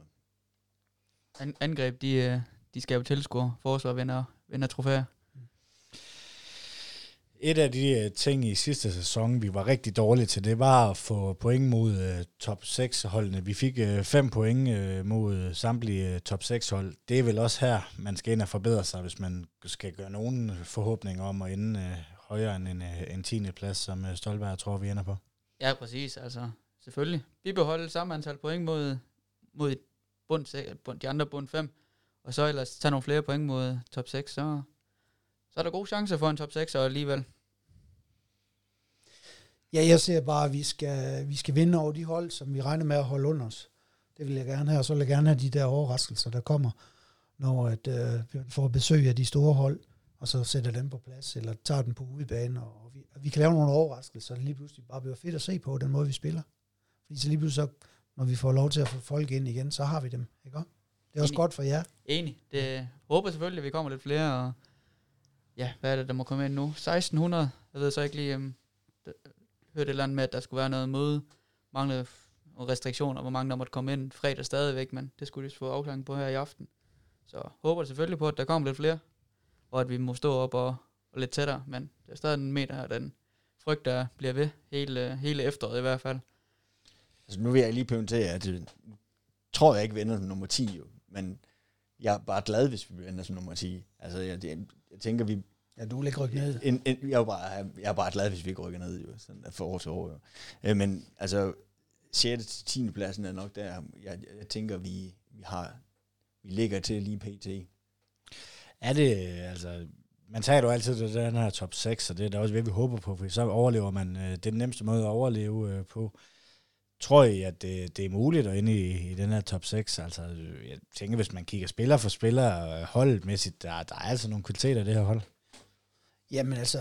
An- angreb, de, øh, de skal jo tilscore. Forsvar vinder, vinder trofæer. Et af de uh, ting i sidste sæson, vi var rigtig dårlige til, det var at få point mod uh, top 6 holdene. Vi fik øh, 5 uh, point uh, mod samtlige uh, top 6 hold. Det er vel også her, man skal ind og forbedre sig, hvis man skal gøre nogen forhåbninger om at ende uh, højere end en, uh, en 10. plads, som uh, Stolberg tror, vi ender på. Ja, præcis. Altså, selvfølgelig. Vi beholder samme antal point mod, mod bund, bund, de andre bund 5, og så ellers tage nogle flere point mod top 6, så, så er der gode chancer for en top 6 og alligevel. Ja, jeg ser bare, at vi skal, vi skal vinde over de hold, som vi regner med at holde under os. Det vil jeg gerne have, og så vil jeg gerne have de der overraskelser, der kommer, når at, øh, vi får besøg af de store hold, og så sætter dem på plads, eller tager den på udebane, og vi, og vi kan lave nogle overraskelser, det lige pludselig bare bliver fedt at se på, den måde vi spiller. Fordi så lige pludselig, så, når vi får lov til at få folk ind igen, så har vi dem, ikke Det er også Enig. godt for jer. Enig. Det håber selvfølgelig, at vi kommer lidt flere, og ja, hvad er det, der må komme ind nu? 1600, jeg ved så ikke lige, um, hørte et eller andet med, at der skulle være noget møde, manglede restriktioner, hvor mange der måtte komme ind fredag stadigvæk, men det skulle de få afklaring på her i aften. Så håber selvfølgelig på, at der kommer lidt flere, og at vi må stå op og, og lidt tættere, men der er stadig en meter her, den frygt, der bliver ved hele, hele efteråret i hvert fald. Altså nu vil jeg lige pointere, at øh, det, tror jeg ikke, vi ender som nummer 10, jo, men jeg er bare glad, hvis vi ender som nummer 10. Altså jeg, jeg, jeg tænker, vi Ja, du vil ikke rykke ned. En, en, jeg, er bare, jeg er bare glad, hvis vi ikke rykker ned, jo, sådan for år til år. Jo. Øh, men altså, 6. til 10. pladsen er nok der, jeg, jeg, jeg tænker, vi, vi har, vi ligger til lige pt. Er det, altså, man tager jo altid det den her top 6, og det er da også det, vi håber på, for så overlever man, det er den nemmeste måde at overleve på. Tror I, at det, det er muligt at inde i, i den her top 6? Altså, jeg tænker, hvis man kigger spiller for spiller holdmæssigt, der, der er altså nogle kvaliteter i det her hold. Jamen altså,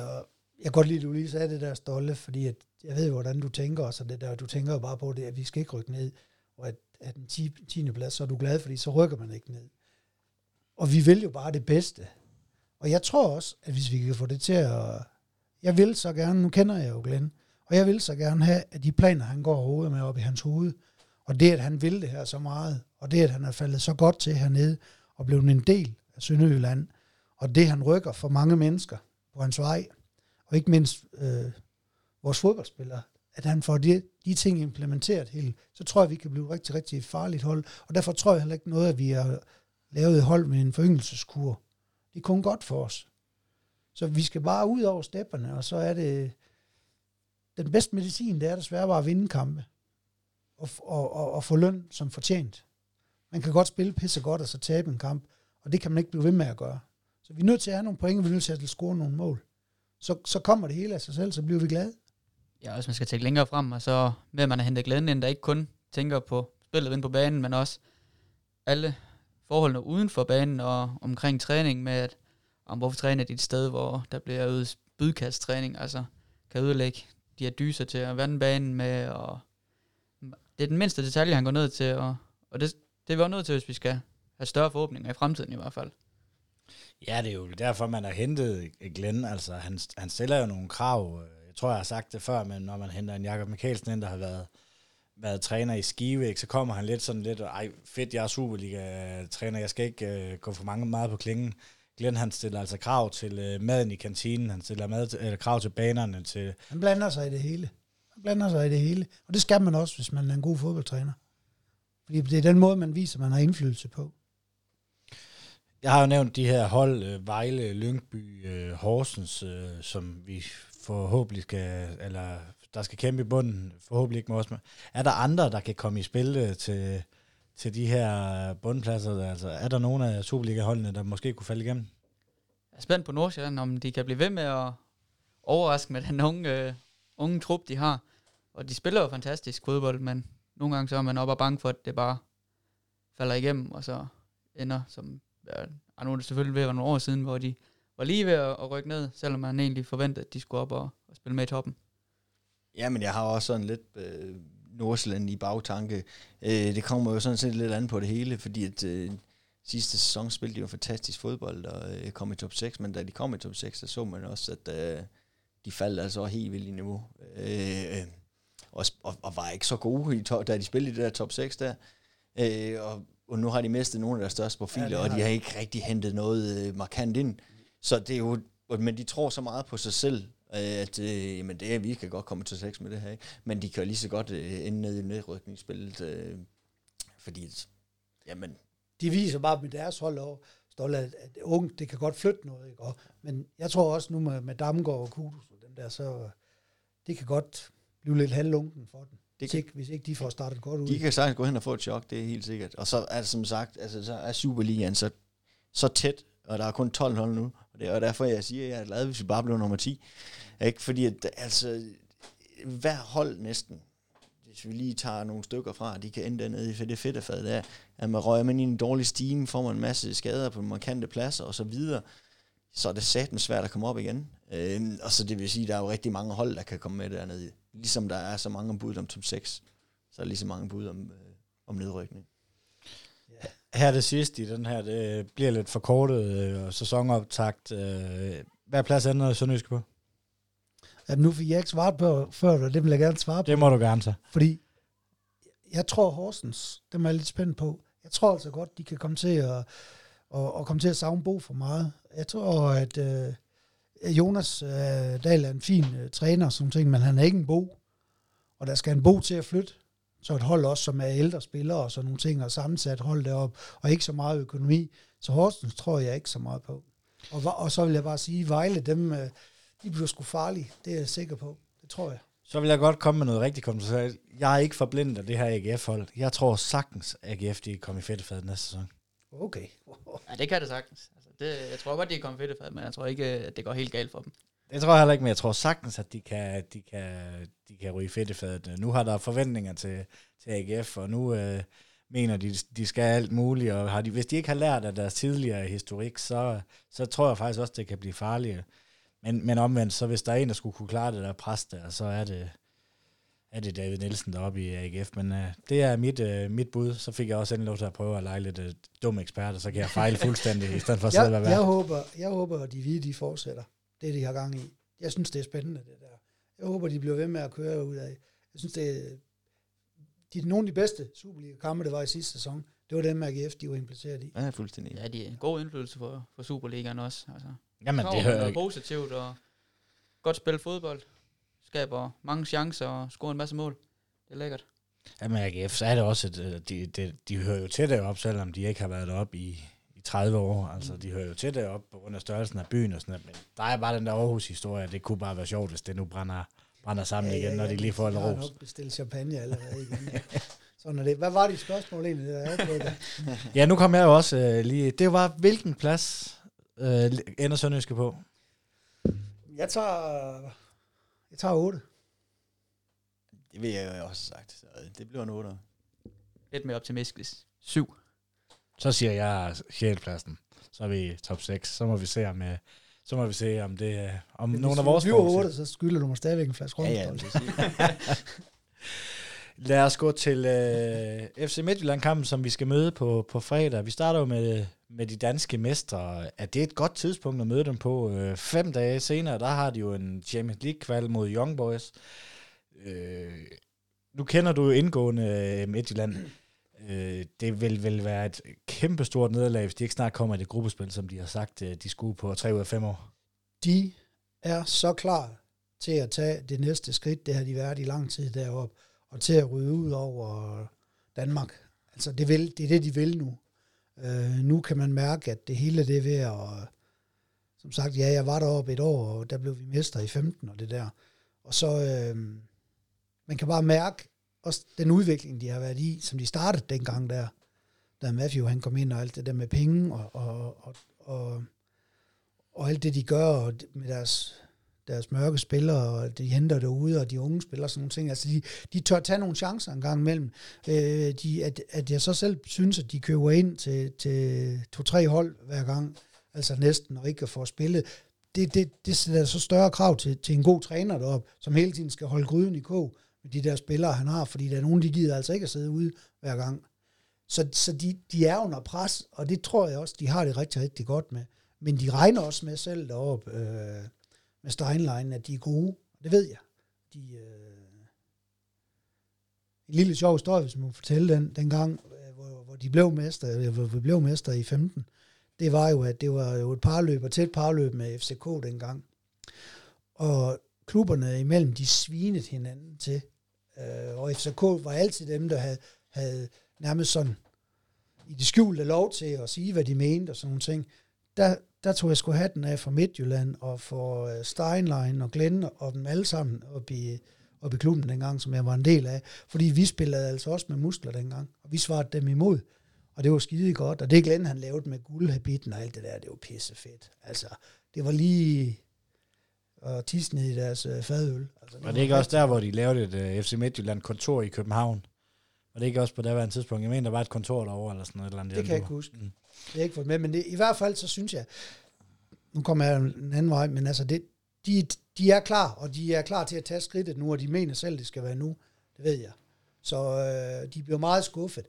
jeg kan godt lide, at du lige sagde det der stolte, fordi at jeg ved, hvordan du tænker så og det der, du tænker jo bare på det, at vi skal ikke rykke ned, og at, at den 10. 10. plads, så er du glad, fordi så rykker man ikke ned. Og vi vil jo bare det bedste. Og jeg tror også, at hvis vi kan få det til at... Jeg vil så gerne, nu kender jeg jo Glenn, og jeg vil så gerne have, at de planer, han går hovedet med op i hans hoved, og det, at han vil det her så meget, og det, at han er faldet så godt til hernede, og blevet en del af Sønderjylland, og det, han rykker for mange mennesker, på hans vej, og ikke mindst øh, vores fodboldspillere, at han får de, de ting implementeret helt, så tror jeg, vi kan blive et rigtig, rigtig farligt hold. Og derfor tror jeg heller ikke noget, at vi har lavet et hold med en foryngelseskur. Det er kun godt for os. Så vi skal bare ud over stepperne, og så er det den bedste medicin, det er desværre bare at vinde kampe. Og, og, og, og få løn som fortjent. Man kan godt spille pisse godt, og så tabe en kamp, og det kan man ikke blive ved med at gøre. Så vi er nødt til at have nogle point, vi er nødt til at score nogle mål. Så, så kommer det hele af sig selv, så bliver vi glade. Ja, også man skal tænke længere frem, og så med at man har hentet glæden ind, der ikke kun tænker på spillet ind på banen, men også alle forholdene uden for banen og omkring træning med, at om hvorfor træner de et sted, hvor der bliver øget bydkasttræning, altså kan ødelægge de her dyser til at vande banen med, og det er den mindste detalje, han går ned til, og, og det, det er vi også nødt til, hvis vi skal have større forhåbninger i fremtiden i hvert fald. Ja, det er jo derfor, man har hentet Glenn. Altså, han, han stiller jo nogle krav. Jeg tror, jeg har sagt det før, men når man henter en Jakob Mikkelsen ind, der har været, været træner i Skive, ikke, så kommer han lidt sådan lidt, ej fedt, jeg er Superliga-træner, jeg skal ikke øh, gå for mange meget på klingen. Glenn, han stiller altså krav til øh, maden i kantinen, han stiller mad, eller krav til banerne. Til han blander sig i det hele. Han blander sig i det hele. Og det skal man også, hvis man er en god fodboldtræner. Fordi det er den måde, man viser, man har indflydelse på. Jeg har jo nævnt de her hold, øh, Vejle, Lyngby, øh, Horsens, øh, som vi forhåbentlig skal, eller der skal kæmpe i bunden, forhåbentlig ikke med os. Er der andre, der kan komme i spil til, til de her bundpladser? Altså, er der nogle af Superliga-holdene, der måske kunne falde igennem? Jeg er spændt på Nordsjælland, om de kan blive ved med at overraske med den unge, øh, unge trup, de har. og de spiller jo fantastisk fodbold, men nogle gange så er man op og bange for, at det bare falder igennem, og så ender som, og nu er det selvfølgelig ved at være nogle år siden, hvor de var lige ved at, at rykke ned, selvom man egentlig forventede, at de skulle op og, og spille med i toppen. Ja, men jeg har også sådan lidt øh, Nordsjælland i bagtanke. Øh, det kommer jo sådan set lidt an på det hele, fordi at øh, sidste sæson spillede de jo fantastisk fodbold og øh, kom i top 6, men da de kom i top 6, så så man også, at øh, de faldt altså helt vildt i niveau. Øh, øh, og, og, og var ikke så gode, i to, da de spillede i det der top 6 der. Øh, og, og nu har de mistet nogle af deres største profiler, ja, og de har ikke rigtig hentet noget øh, markant ind. Så det er jo, men de tror så meget på sig selv, at øh, jamen det er, vi kan godt komme til sex med det her, ikke? men de kan jo lige så godt øh, ende ned i nedrykningsspillet, øh, fordi, jamen... De viser bare med deres hold over, Stolt, at, at unge, det kan godt flytte noget, ikke? Og, men jeg tror også nu med, med Damgaard og Kudus og dem der, så det kan godt blive lidt halvlunken for dem. Det hvis, kan, ikke, hvis ikke de får startet godt ud. De kan sagtens gå hen og få et chok, det er helt sikkert. Og så er det som sagt, altså, så er Superligaen så, så tæt, og der er kun 12 hold nu. Og det er derfor, jeg siger, at jeg er glad, hvis vi bare blev nummer 10. Ikke? Fordi at, altså, hver hold næsten, hvis vi lige tager nogle stykker fra, de kan ende dernede i det fedtefad der, at man røger man i en dårlig stime, får man en masse skader på markante pladser og så videre, så er det satans svært at komme op igen. Øh, og så det vil sige, at der er jo rigtig mange hold, der kan komme med dernede. Ligesom der er så mange bud om top 6, så er der lige så mange bud om, øh, om nedrykning. Her det sidste i den her, det bliver lidt forkortet øh, sæsonoptakt. Øh, hvad plads ender Sønderjysk på? Ja, nu fik jeg ikke svaret på før, og det vil jeg gerne svare på. Det må du gerne så. Fordi jeg tror Horsens, dem er jeg lidt spændt på. Jeg tror altså godt, de kan komme til at, og, og komme til at savne Bo for meget. Jeg tror, at øh, Jonas øh, Dahl er en fin øh, træner, som ting, men han er ikke en Bo. Og der skal en Bo til at flytte. Så et hold også, som er ældre spillere og sådan nogle ting, og sammensat hold derop, og ikke så meget økonomi. Så Horsens tror jeg ikke så meget på. Og, og så vil jeg bare sige, Vejle, dem, øh, de bliver sgu farlige. Det er jeg sikker på. Det tror jeg. Så vil jeg godt komme med noget rigtig kontroversielt. Jeg er ikke forblindet af det her AGF-hold. Jeg tror sagtens, at AGF de kommer i fedtefadet næste sæson. Okay. Ja, det kan det sagtens. Det, jeg tror godt, de er kommet fedtefadet, men jeg tror ikke, at det går helt galt for dem. Det tror jeg heller ikke, men jeg tror sagtens, at de kan, de kan, de kan ryge fedtefadet. Nu har der forventninger til, til AGF, og nu øh, mener de, de skal alt muligt, og har de, hvis de ikke har lært af deres tidligere historik, så, så tror jeg faktisk også, det kan blive farligt. Men, men omvendt, så hvis der er en, der skulle kunne klare det der pres der, så er det, er det David Nielsen deroppe i AGF. Men uh, det er mit, uh, mit bud. Så fik jeg også endelig lov til at prøve at lege lidt uh, dum ekspert, og så kan jeg fejle fuldstændig, i stedet for at sidde jeg, jeg, håber, jeg håber, at de hvide, de fortsætter. Det, de har gang i. Jeg synes, det er spændende, det der. Jeg håber, de bliver ved med at køre ud af. Jeg synes, det er de, nogle af de bedste Superliga-kampe, der var i sidste sæson. Det var dem, AGF, de var impliceret i. Ja, fuldstændig. Ja, de er en god indflydelse for, for Superligaen også. Altså. Jamen, det hører positivt og godt spille fodbold. Skaber mange chancer og scorer en masse mål. Det er lækkert. Ja, men AGF, så er det også, at de, de, de hører jo til derop, selvom de ikke har været deroppe i, i 30 år. Altså, de hører jo til derop på grund af størrelsen af byen og sådan noget. Men der er bare den der Aarhus-historie, det kunne bare være sjovt, hvis det nu brænder, brænder sammen ja, igen, ja, når de lige får en ros. Jeg har nok bestilt champagne allerede igen. Sådan er det. Hvad var dit spørgsmål egentlig, der er Ja, nu kom jeg jo også øh, lige... Det var, hvilken plads øh, ender Sønderjyske på? Jeg tager... Jeg tager 8. Det vil jeg jo også sagt. Så det bliver en 8. Lidt mere optimistisk. 7. Så siger jeg 6. pladsen. Så er vi top 6. Så må vi se om, øh, så må vi se om det om Hvis nogle af vores Hvis vi 8, så skylder du mig stadigvæk en flaske Ja, ja, det Lad os gå til øh, FC Midtjylland-kampen, som vi skal møde på, på fredag. Vi starter jo med, med de danske mestre. Er det et godt tidspunkt at møde dem på? Øh, fem dage senere, der har de jo en Champions League-kval mod Young Boys. Øh, nu kender du jo indgående øh, Midtjylland. Øh, det vil vel være et kæmpestort nederlag, hvis de ikke snart kommer i det gruppespil, som de har sagt, øh, de skulle på tre ud af fem år. De er så klar til at tage det næste skridt. Det har de været i lang tid deroppe og til at rydde ud over Danmark. Altså det, vil, det er det, de vil nu. Øh, nu kan man mærke, at det hele det er ved at... Som sagt, ja, jeg var deroppe et år, og der blev vi mester i 15 og det der. Og så... Øh, man kan bare mærke også den udvikling, de har været i, som de startede dengang der, da Matthew han kom ind og alt det der med penge og, og, og, og, og alt det, de gør og med deres deres mørke spillere, og de henter derude, og de unge spillere, sådan nogle ting. Altså, de, de tør tage nogle chancer en gang imellem. Øh, de, at, at jeg så selv synes, at de køber ind til, til to-tre hold hver gang, altså næsten, og ikke får spillet. Det, det, det sætter så større krav til, til en god træner derop, som hele tiden skal holde gryden i kog med de der spillere, han har, fordi der er nogen, de gider altså ikke at sidde ude hver gang. Så, så de, de er under pres, og det tror jeg også, de har det rigtig, rigtig godt med. Men de regner også med selv deroppe, øh, med Steinlein, at de er gode. Det ved jeg. De, øh, en lille sjov historie, hvis man må fortælle den, den gang, øh, hvor, hvor de blev mester, hvor vi blev mester i 15, det var jo, at det var jo et parløb, og tæt parløb med FCK dengang. Og klubberne imellem, de svinede hinanden til. Øh, og FCK var altid dem, der havde, havde nærmest sådan i det skjulte lov til at sige, hvad de mente og sådan nogle ting. Der, der tog jeg sgu hatten af for Midtjylland og for øh, Steinlein og Glenn og dem alle sammen op i, op i klubben dengang, som jeg var en del af. Fordi vi spillede altså også med muskler dengang, og vi svarede dem imod. Og det var skide godt. Og det Glenn, han lavede med guldhabitten og alt det der, det var pisse fedt. Altså, det var lige og tisse ned i deres øh, fadøl. Altså, det var det ikke også der, hvor de lavede et uh, FC Midtjylland-kontor i København? Og det ikke også på en tidspunkt? Jeg mener, der var et kontor derovre, eller sådan noget. Eller andet, det kan jeg ikke huske. Mm. Det har ikke fået med, men det, i hvert fald så synes jeg, nu kommer jeg en anden vej, men altså, det, de, de er klar, og de er klar til at tage skridtet nu, og de mener selv, det skal være nu. Det ved jeg. Så øh, de bliver meget skuffet.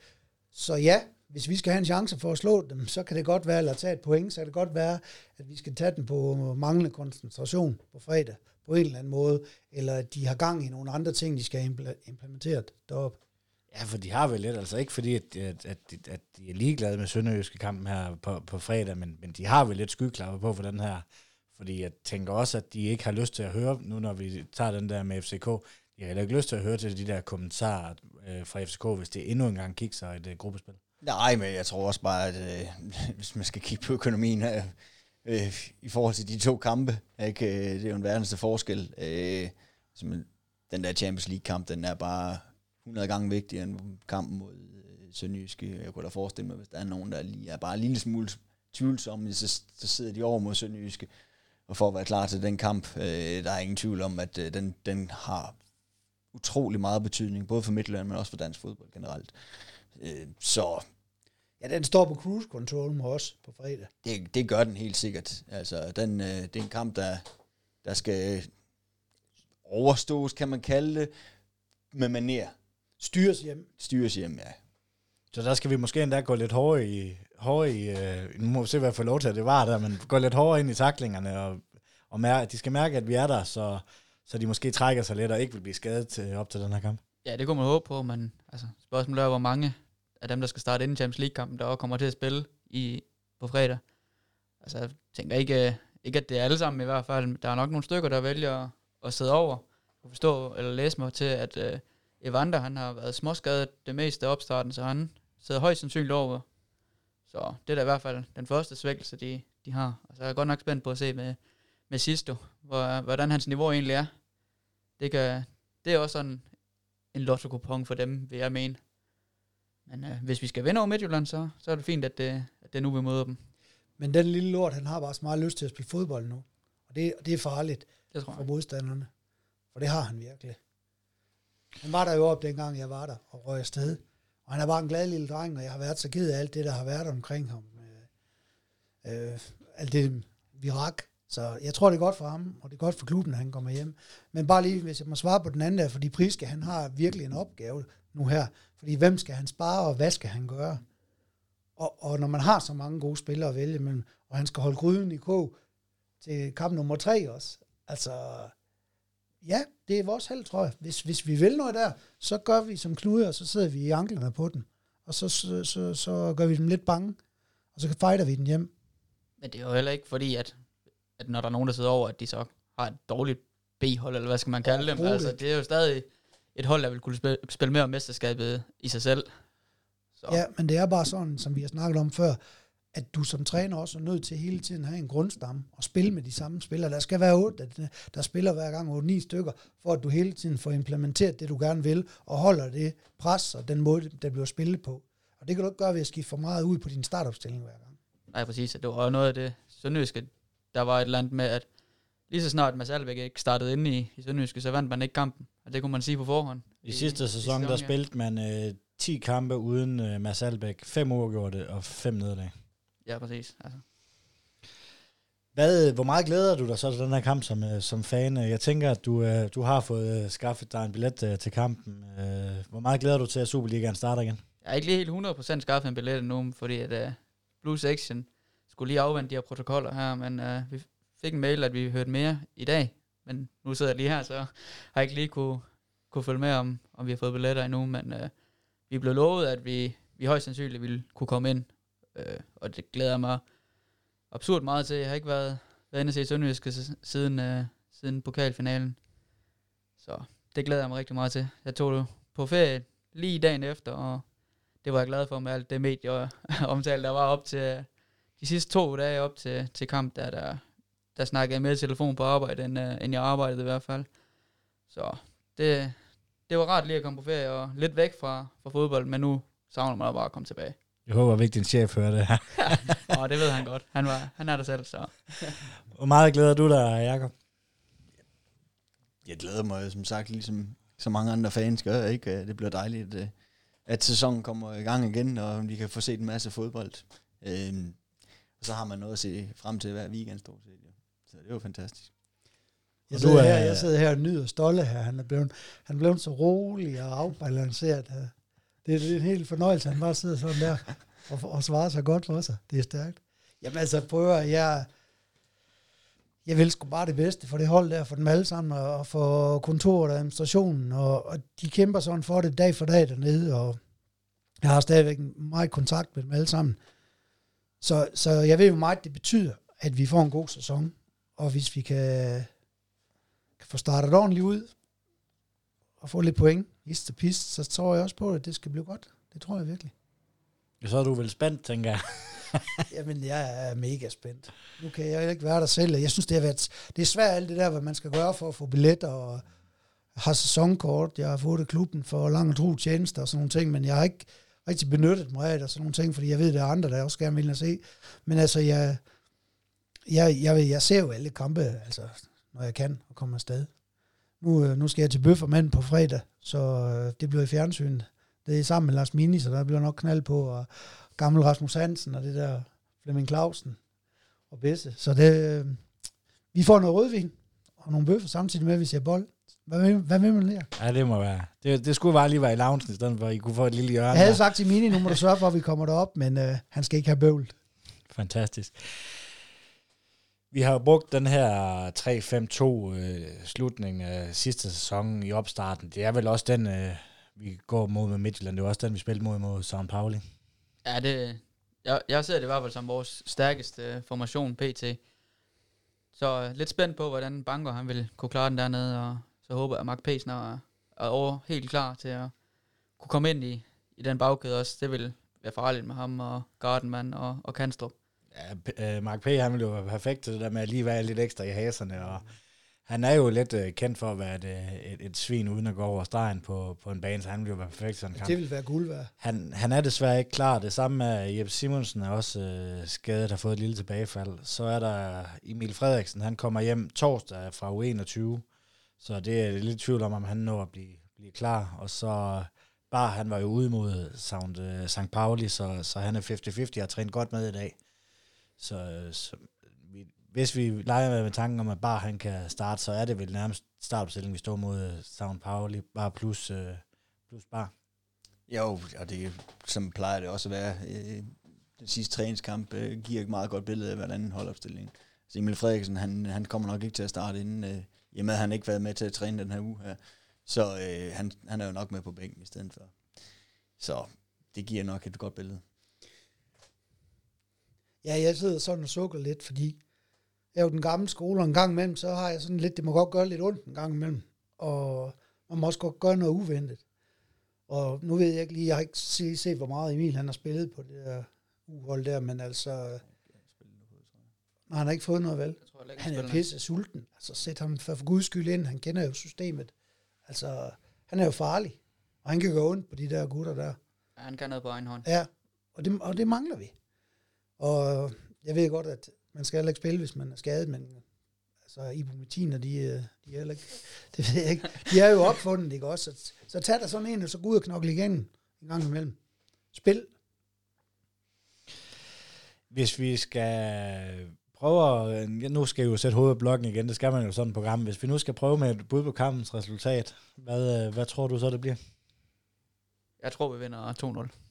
Så ja, hvis vi skal have en chance for at slå dem, så kan det godt være, eller tage et point, så kan det godt være, at vi skal tage den på manglende koncentration på fredag, på en eller anden måde, eller at de har gang i nogle andre ting, de skal have implementeret deroppe. Ja, for de har vel lidt, altså ikke fordi, at, at, at, at de er ligeglade med Sønderjyske kampen her på, på fredag, men, men de har vel lidt skyklapper på for den her, fordi jeg tænker også, at de ikke har lyst til at høre, nu når vi tager den der med FCK, de har heller ikke lyst til at høre til de der kommentarer øh, fra FCK, hvis det endnu engang kigger sig et øh, gruppespil. Nej, men jeg tror også bare, at øh, hvis man skal kigge på økonomien øh, øh i forhold til de to kampe, ikke, øh, det er jo en verdens forskel. Øh, altså, den der Champions League-kamp, den er bare 100 gange vigtigere end kampen mod øh, Sønderjyske. Jeg kunne da forestille mig, hvis der er nogen, der lige er bare en lille smule tvivlsomme, så, så sidder de over mod Sønderjyske. Og for at være klar til den kamp, øh, der er ingen tvivl om, at øh, den, den har utrolig meget betydning, både for Midtjylland, men også for dansk fodbold generelt. Øh, så... Ja, den står på cruise control med os på fredag. Det, det gør den helt sikkert. Altså, den, øh, det er en kamp, der, der skal overstås, kan man kalde det, med maner. Styres hjem. Styres hjem, ja. Så der skal vi måske endda gå lidt hårdere i, hårdere i øh, nu må vi se, hvad jeg får lov til, at det var der, men gå lidt hårdere ind i taklingerne, og, og mærke, de skal mærke, at vi er der, så, så de måske trækker sig lidt, og ikke vil blive skadet til, op til den her kamp. Ja, det kunne man håbe på, men altså, spørgsmålet er, hvor mange af dem, der skal starte inden Champions League-kampen, der også kommer til at spille i, på fredag. Altså, jeg tænker ikke, ikke, at det er alle sammen i hvert fald. Der er nok nogle stykker, der vælger at, sidde over og forstå eller læse mig til, at uh, Evander, han har været småskadet det meste af opstarten, så han sidder højst sandsynligt over. Så det er da i hvert fald den første svækkelse, de, de har. Og så er jeg godt nok spændt på at se med, med Sisto, hvor, hvordan hans niveau egentlig er. Det, kan, det er også sådan en lotto for dem, vil jeg mene. Men øh, hvis vi skal vinde over Midtjylland, så, så er det fint, at det, at det er nu, vi møder dem. Men den lille lort, han har bare så meget lyst til at spille fodbold nu. Og det, det er farligt det tror jeg. for modstanderne. For det har han virkelig. Han var der jo op dengang, jeg var der og røg afsted. Og han er bare en glad lille dreng, og jeg har været så ked af alt det, der har været omkring ham. Øh, øh, alt det virak. Så jeg tror, det er godt for ham, og det er godt for klubben, at han kommer hjem. Men bare lige, hvis jeg må svare på den anden der, fordi Priske, han har virkelig en opgave nu her. Fordi hvem skal han spare, og hvad skal han gøre? Og, og når man har så mange gode spillere at vælge men, og han skal holde gryden i kog til kamp nummer tre også. Altså, ja, det er vores held, tror jeg. Hvis, hvis vi vil noget der, så gør vi som knude, og så sidder vi i anklerne på den. Og så, så, så, så gør vi dem lidt bange, og så fighter vi den hjem. Men det er jo heller ikke fordi, at, at når der er nogen, der sidder over, at de så har et dårligt B-hold, eller hvad skal man kalde dem. Altså, det er jo stadig et hold, der vil kunne spille, spille mere om mesterskabet i sig selv. Så. Ja, men det er bare sådan, som vi har snakket om før, at du som træner også er nødt til hele tiden at have en grundstamme og spille med de samme spillere. Der skal være otte, der spiller hver gang otte ni stykker, for at du hele tiden får implementeret det, du gerne vil, og holder det pres og den måde, der bliver spillet på. Og det kan du ikke gøre ved at skifte for meget ud på din startopstilling hver gang. Nej, præcis. Det var noget af det sønderjyske, der var et eller andet med, at lige så snart Mads Albeck ikke startede inde i, i Sønderjyske, så vandt man ikke kampen. Og det kunne man sige på forhånd. I sidste sæson, der ja. spillede man øh, 10 kampe uden øh, Mads Albeck, 5 uafgjorte og 5 nederlag. Ja, præcis. Altså. Hvad, hvor meget glæder du dig så til den her kamp som, øh, som fan? Jeg tænker, at du, øh, du har fået øh, skaffet dig en billet øh, til kampen. Øh, hvor meget glæder du til, at Superligaen starter igen? Jeg er ikke lige helt 100% skaffet en billet endnu, fordi at uh, Blue Section skulle lige afvente de her protokoller her, men uh, vi fik en mail, at vi hørte mere i dag, men nu sidder jeg lige her, så har jeg ikke lige kunne, kunne følge med, om, om vi har fået billetter endnu, men uh, vi blev lovet, at vi, vi højst sandsynligt ville kunne komme ind, Øh, og det glæder mig absurd meget til. Jeg har ikke været, været inde og se Sønderjyske siden, øh, siden pokalfinalen, så det glæder jeg mig rigtig meget til. Jeg tog det på ferie lige dagen efter, og det var jeg glad for med alt det medie omtale, der var op til øh, de sidste to dage op til, til kamp, der, der, der snakkede jeg mere telefon på arbejde, end, øh, end jeg arbejdede i hvert fald. Så det, det var rart lige at komme på ferie og lidt væk fra, fra fodbold, men nu savner man bare at komme tilbage. Jeg håber ikke, din chef hører det her. og det ved han godt. Han, var, han er der selv, så. Hvor meget glæder du dig, Jacob? Jeg glæder mig, som sagt, ligesom så mange andre fans gør, ikke? Det bliver dejligt, at, at sæsonen kommer i gang igen, og vi kan få set en masse fodbold. Øhm, og så har man noget at se frem til hver weekend, stort set. Ja. Så det er jo fantastisk. Jeg sidder, her, jeg sidder her og nyder stolte her. Han er blevet, han er blevet så rolig og afbalanceret. Det, er en helt fornøjelse, han bare sidder sådan der og, og svarer så godt for sig. Det er stærkt. Jamen altså, prøver jeg... Jeg vil sgu bare det bedste for det hold der, for dem alle sammen, og for kontoret og administrationen, og, og de kæmper sådan for det dag for dag dernede, og jeg har stadigvæk meget kontakt med dem alle sammen. Så, så jeg ved, jo meget det betyder, at vi får en god sæson, og hvis vi kan, kan få startet ordentligt ud, og få lidt point, hist og pist, så tror jeg også på, at det skal blive godt. Det tror jeg virkelig. Så er du vel spændt, tænker jeg. Jamen, jeg er mega spændt. Nu kan jeg ikke være der selv. Jeg synes, det har været, det er svært alt det der, hvad man skal gøre for at få billetter og har sæsonkort. Jeg har fået det klubben for lang og tro tjenester og sådan nogle ting, men jeg har ikke rigtig benyttet mig af det og sådan nogle ting, fordi jeg ved, der er andre, der også gerne vil se. Men altså, jeg, jeg, jeg, jeg ser jo alle kampe, altså, når jeg kan, og kommer afsted. Nu, nu skal jeg til Bøffermand på fredag, så det bliver i fjernsynet. Det er sammen med Lars Mini, så der bliver nok knald på, og gammel Rasmus Hansen, og det der Flemming Clausen og Besse. Så det, vi får noget rødvin og nogle bøffer samtidig med, at vi ser bold. Hvad vil, hvad vil man lære? Ja, det må være. Det, det skulle bare lige være i loungen, i stedet for at I kunne få et lille hjørne. Jeg havde sagt til Mini, nu må du sørge for, at vi kommer derop, men øh, han skal ikke have bøvl. Fantastisk. Vi har brugt den her 3-5-2 øh, slutning af sidste sæson i opstarten. Det er vel også den, øh, vi går mod med Midtjylland. Det er også den, vi spillede mod mod São Pauli. Ja, det, jeg, jeg ser det i hvert fald som vores stærkeste formation PT. Så øh, lidt spændt på, hvordan Banker han vil kunne klare den dernede, og så håber jeg, at Mark Pesner er, er over helt klar til at kunne komme ind i, i den bagkæde også. Det vil være farligt med ham og Gardenman og, og Kanstrup. Ja, uh, Mark P. han vil jo være perfekt til det der med at lige være lidt ekstra i haserne, og han er jo lidt uh, kendt for at være et, et, et svin uden at gå over stregen på, på en bane, så han vil jo være perfekt sådan en kamp. Det vil være guld værd. Han, han er desværre ikke klar. Det samme med Jeppe Simonsen er også uh, skadet, har fået et lille tilbagefald. Så er der Emil Frederiksen, han kommer hjem torsdag fra U21, så det er lidt tvivl om, om han når at blive, blive klar. Og så bare, han var jo ude mod Sound, uh, St. Pauli, så, så han er 50-50 og har trænet godt med i dag. Så, så vi, hvis vi leger med, med tanken om, at bare han kan starte, så er det vel nærmest startopstilling, vi står mod øh, Sound Pauli, bare plus, øh, plus bar. Jo, og det, som plejer det også at være, øh, den sidste træningskamp øh, giver et meget godt billede af, hvordan holdopstillingen. Så altså, Emil Frederiksen, han, han kommer nok ikke til at starte inden, øh, i og med, at han ikke har været med til at træne den her uge her. Så øh, han, han er jo nok med på bænken i stedet for. Så det giver nok et godt billede. Ja, jeg sidder sådan og sukker lidt, fordi jeg er jo den gamle skole, og en gang imellem, så har jeg sådan lidt, det må godt gøre lidt ondt en gang imellem, og man må også godt gøre noget uventet. Og nu ved jeg ikke lige, jeg har ikke set, set hvor meget Emil han har spillet på det der uhold der, men altså, Nej, han har ikke fået noget vel. Jeg tror, jeg Han er pisse sulten. Altså, sæt ham for, for guds skyld ind. Han kender jo systemet. Altså, han er jo farlig. Og han kan gå ondt på de der gutter der. Ja, han kan noget på egen hånd. Ja, og det, og det mangler vi. Og jeg ved godt, at man skal heller ikke spille, hvis man er skadet, men Altså, ibumetiner, de, øh, de er heller ikke, det ved jeg ikke. De er jo opfundet, ikke også? Så, så tag der sådan en, og så gå ud og knokle igen en gang imellem. Spil. Hvis vi skal prøve at, nu skal jeg jo sætte hovedet på blokken igen, det skal man jo sådan et program. Hvis vi nu skal prøve med et bud på kampens resultat, hvad, øh, hvad tror du så, det bliver? Jeg tror, vi vinder 2-0.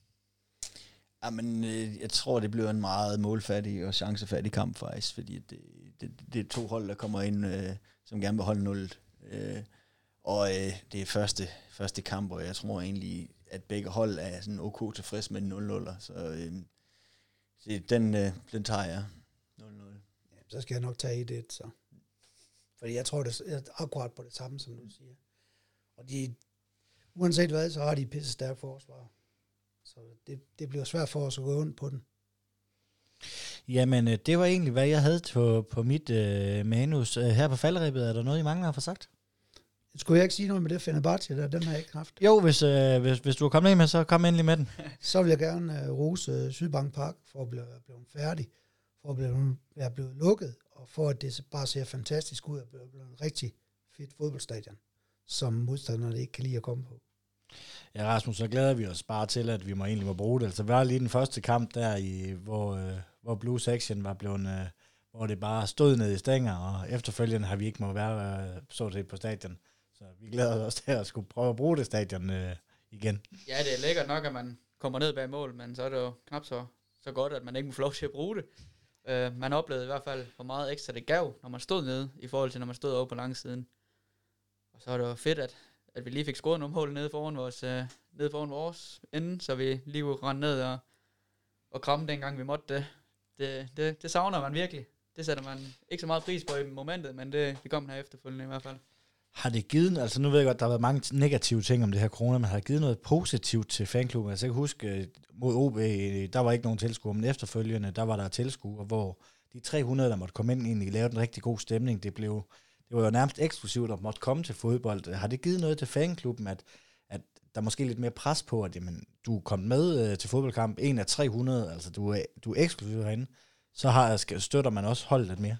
Jamen, øh, jeg tror, det bliver en meget målfattig og chancefattig kamp faktisk, fordi det, det, det er to hold, der kommer ind, øh, som gerne vil holde nullet. Øh, og øh, det er første, første kamp, og jeg tror egentlig, at begge hold er sådan ok tilfreds med 0-0'er. Så, øh, så den, øh, den tager jeg 0-0. Ja, så skal jeg nok tage 1-1, så. Fordi jeg tror, det er akkurat på det samme, som du siger. Og de, uanset hvad, så har de pisse stærke forsvar. Så det, det bliver svært for os at gå ondt på den. Jamen, øh, det var egentlig, hvad jeg havde på, på mit øh, manus. Øh, Her på falderibet, er der noget, I mangler at få sagt? Skulle jeg ikke sige noget med det Fenerbahce der? Den har jeg ikke haft. Jo, hvis, øh, hvis, hvis du er kommet ind med, så kom endelig med den. Så vil jeg gerne uh, rose uh, Sydbank Park for at blive, blive færdig, for at blive, være blevet lukket, og for at det bare ser fantastisk ud at blive, blive en rigtig fedt fodboldstadion, som modstanderne ikke kan lide at komme på. Ja, Rasmus, så glæder vi os bare til, at vi må egentlig må bruge det. Altså, var lige den første kamp der, i, hvor, øh, hvor Blue Section var blevet, øh, hvor det bare stod ned i stænger, og efterfølgende har vi ikke må være øh, så set på stadion. Så vi glæder os til at skulle prøve at bruge det stadion øh, igen. Ja, det er lækkert nok, at man kommer ned bag mål, men så er det jo knap så, så godt, at man ikke må få lov til at bruge det. Øh, man oplevede i hvert fald, hvor meget ekstra det gav, når man stod nede, i forhold til, når man stod over på langsiden. Og så er det jo fedt, at, at vi lige fik scoret nogle mål nede foran vores, øh, nede foran vores ende, så vi lige kunne rende ned og, og kramme dengang vi måtte det. Det, det. det savner man virkelig. Det sætter man ikke så meget pris på i momentet, men det, det kom her efterfølgende i hvert fald. Har det givet, altså nu ved jeg godt, der har været mange negative ting om det her corona, men har det givet noget positivt til fanklubben? Altså jeg kan huske, øh, mod OB, øh, der var ikke nogen tilskuere, men efterfølgende, der var der tilskuere, hvor de 300, der måtte komme ind, egentlig lavede en rigtig god stemning. Det, blev, det var jo nærmest eksklusivt at måtte komme til fodbold. Har det givet noget til fanklubben, at, at der er måske lidt mere pres på, at jamen, du er kommet med øh, til fodboldkamp, en af 300, altså du er, du er eksklusiv herinde, så har, støtter man også holdet lidt mere.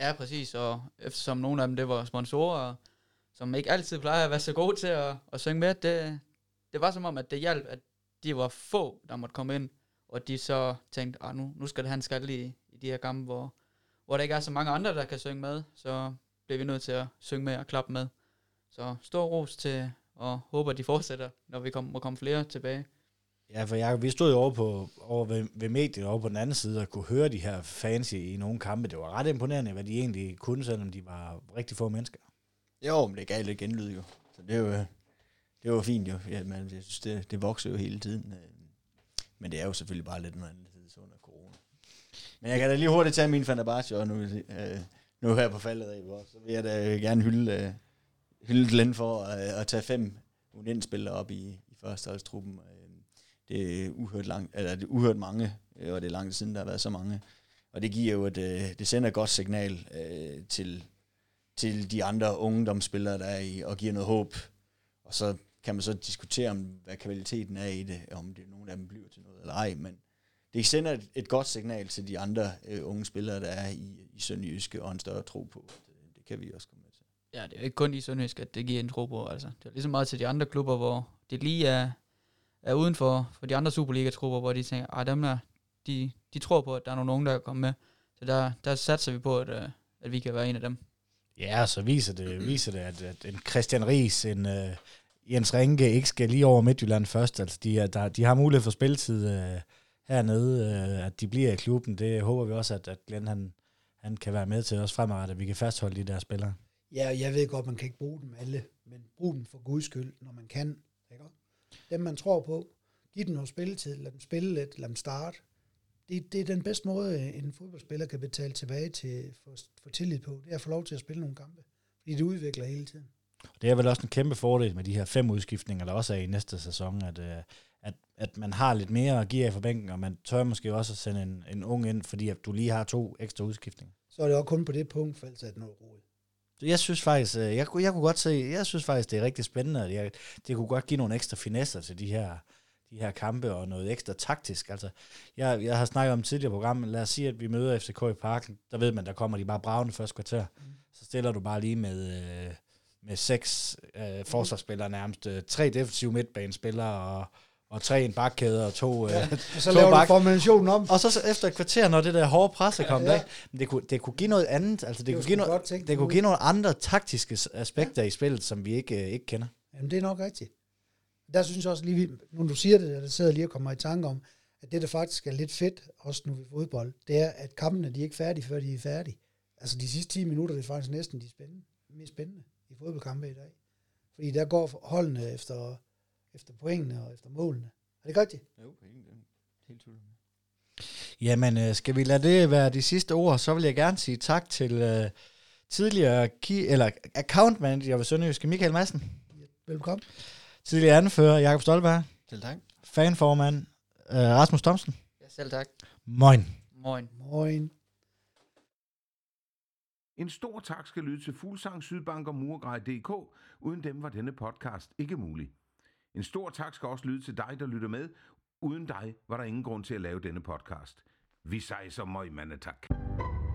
Ja, præcis, og eftersom nogle af dem, det var sponsorer, som ikke altid plejer at være så gode til at, at synge med. Det, det var som om, at det hjalp, at de var få, der måtte komme ind, og de så tænkte, ah, nu, nu skal det have en skal i, i de her kampe, hvor, hvor der ikke er så mange andre, der kan synge med, så bliver vi nødt til at synge med og klappe med. Så stor ros til, og håber, at de fortsætter, når vi kom, må komme flere tilbage. Ja, for jeg, vi stod jo over, på, over ved, ved mediet over på den anden side og kunne høre de her fans i, i nogle kampe. Det var ret imponerende, hvad de egentlig kunne, selvom de var rigtig få mennesker. Jo, men det gav lidt genlyd jo. Så det er jo, det var fint jo. Ja, men jeg synes, det, det vokser jo hele tiden. Øh. Men det er jo selvfølgelig bare lidt noget andet tid under corona. Men jeg kan da lige hurtigt tage min Fenerbahce, og nu, øh, nu her på faldet af, så vil jeg da gerne hylde, øh, hylde Glenn for at, øh, at tage fem unindspillere op i, i førsteholdstruppen. Øh, det er uhørt, lang, eller det er uhørt mange, øh, og det er langt siden, der har været så mange. Og det giver jo et, det sender et godt signal øh, til, til de andre ungdomsspillere, der er i, og giver noget håb. Og så kan man så diskutere, om hvad kvaliteten er i det, om det nogen af dem bliver til noget eller ej, men det sender et, et godt signal til de andre øh, unge spillere, der er i, i Sønderjyske, og en større tro på. Det, det kan vi også komme med til. Ja, det er ikke kun i Sønderjyske, at det giver en tro på. Altså. Det er ligesom meget til de andre klubber, hvor det lige er, er uden for, for de andre Superliga-trupper, hvor de tænker, at ah, dem der, de, de tror på, at der er nogle unge, der kan komme med. Så der, der satser vi på, at, øh, at vi kan være en af dem. Ja, så viser det, viser det at, at en Christian Ries, en uh, Jens Ringe ikke skal lige over Midtjylland først. Altså, de, er, der, de har mulighed for spilletid uh, hernede, uh, at de bliver i klubben. Det håber vi også, at, at Glenn han, han kan være med til os fremadrettet, at vi kan fastholde de der spillere. Ja, jeg ved godt, man kan ikke bruge dem alle, men brug dem for guds skyld, når man kan. Ikke? Dem, man tror på, giv dem noget spilletid, lad dem spille lidt, lad dem starte det, det er den bedste måde, en fodboldspiller kan betale tilbage til for, for tillid på. Det er at få lov til at spille nogle kampe. Fordi det udvikler hele tiden. Det er vel også en kæmpe fordel med de her fem udskiftninger, der også er i næste sæson, at, øh, at, at man har lidt mere at give af for bænken, og man tør måske også at sende en, en ung ind, fordi at du lige har to ekstra udskiftninger. Så er det også kun på det punkt, for ellers er det noget roligt. Jeg synes faktisk, øh, jeg, jeg kunne godt se, jeg synes faktisk, det er rigtig spændende, at jeg, det kunne godt give nogle ekstra finesser til de her, de her kampe og noget ekstra taktisk. Altså, jeg, jeg har snakket om tidligere program, lad os sige, at vi møder FCK i parken, der ved man, der kommer de bare bravende første kvarter. Mm. Så stiller du bare lige med, øh, med seks øh, forsvarsspillere nærmest, øh, tre defensive midtbanespillere og, og tre en bakkæde og to... Ja, Øh, så to laver bak- du formationen om. og så, efter et kvarter, når det der hårde pres er kommet Ja. ja. af, det kunne, det kunne give noget andet, altså det, Det kunne, give noget, det kunne ud. give nogle andre taktiske aspekter ja. i spillet, som vi ikke, øh, ikke kender. Jamen, det er nok rigtigt. Der synes jeg også lige, nu du siger det, der sidder lige og kommer i tanke om, at det, der faktisk er lidt fedt, også nu i fodbold, det er, at kampene, de er ikke færdige, før de er færdige. Altså, de sidste 10 minutter, det er faktisk næsten de spændende, mest spændende i fodboldkampe i dag. Fordi der går holdene efter, efter pointene og efter målene. Er det ikke rigtigt? Jo, helt, helt tydeligt. Jamen, øh, skal vi lade det være de sidste ord, så vil jeg gerne sige tak til øh, tidligere key, eller account manager ved Sønderjyske Michael Madsen, Velkommen. tidligere anfører Jakob Stolberg, Til tak. fanformand øh, Rasmus Thomsen. Ja, selv tak. Moin. Moin. Moin. En stor tak skal lyde til Fuglsang, Sydbank og Murgrej.dk. Uden dem var denne podcast ikke mulig. En stor tak skal også lyde til dig, der lytter med. Uden dig var der ingen grund til at lave denne podcast. Vi sejser møg, mandetak. tak.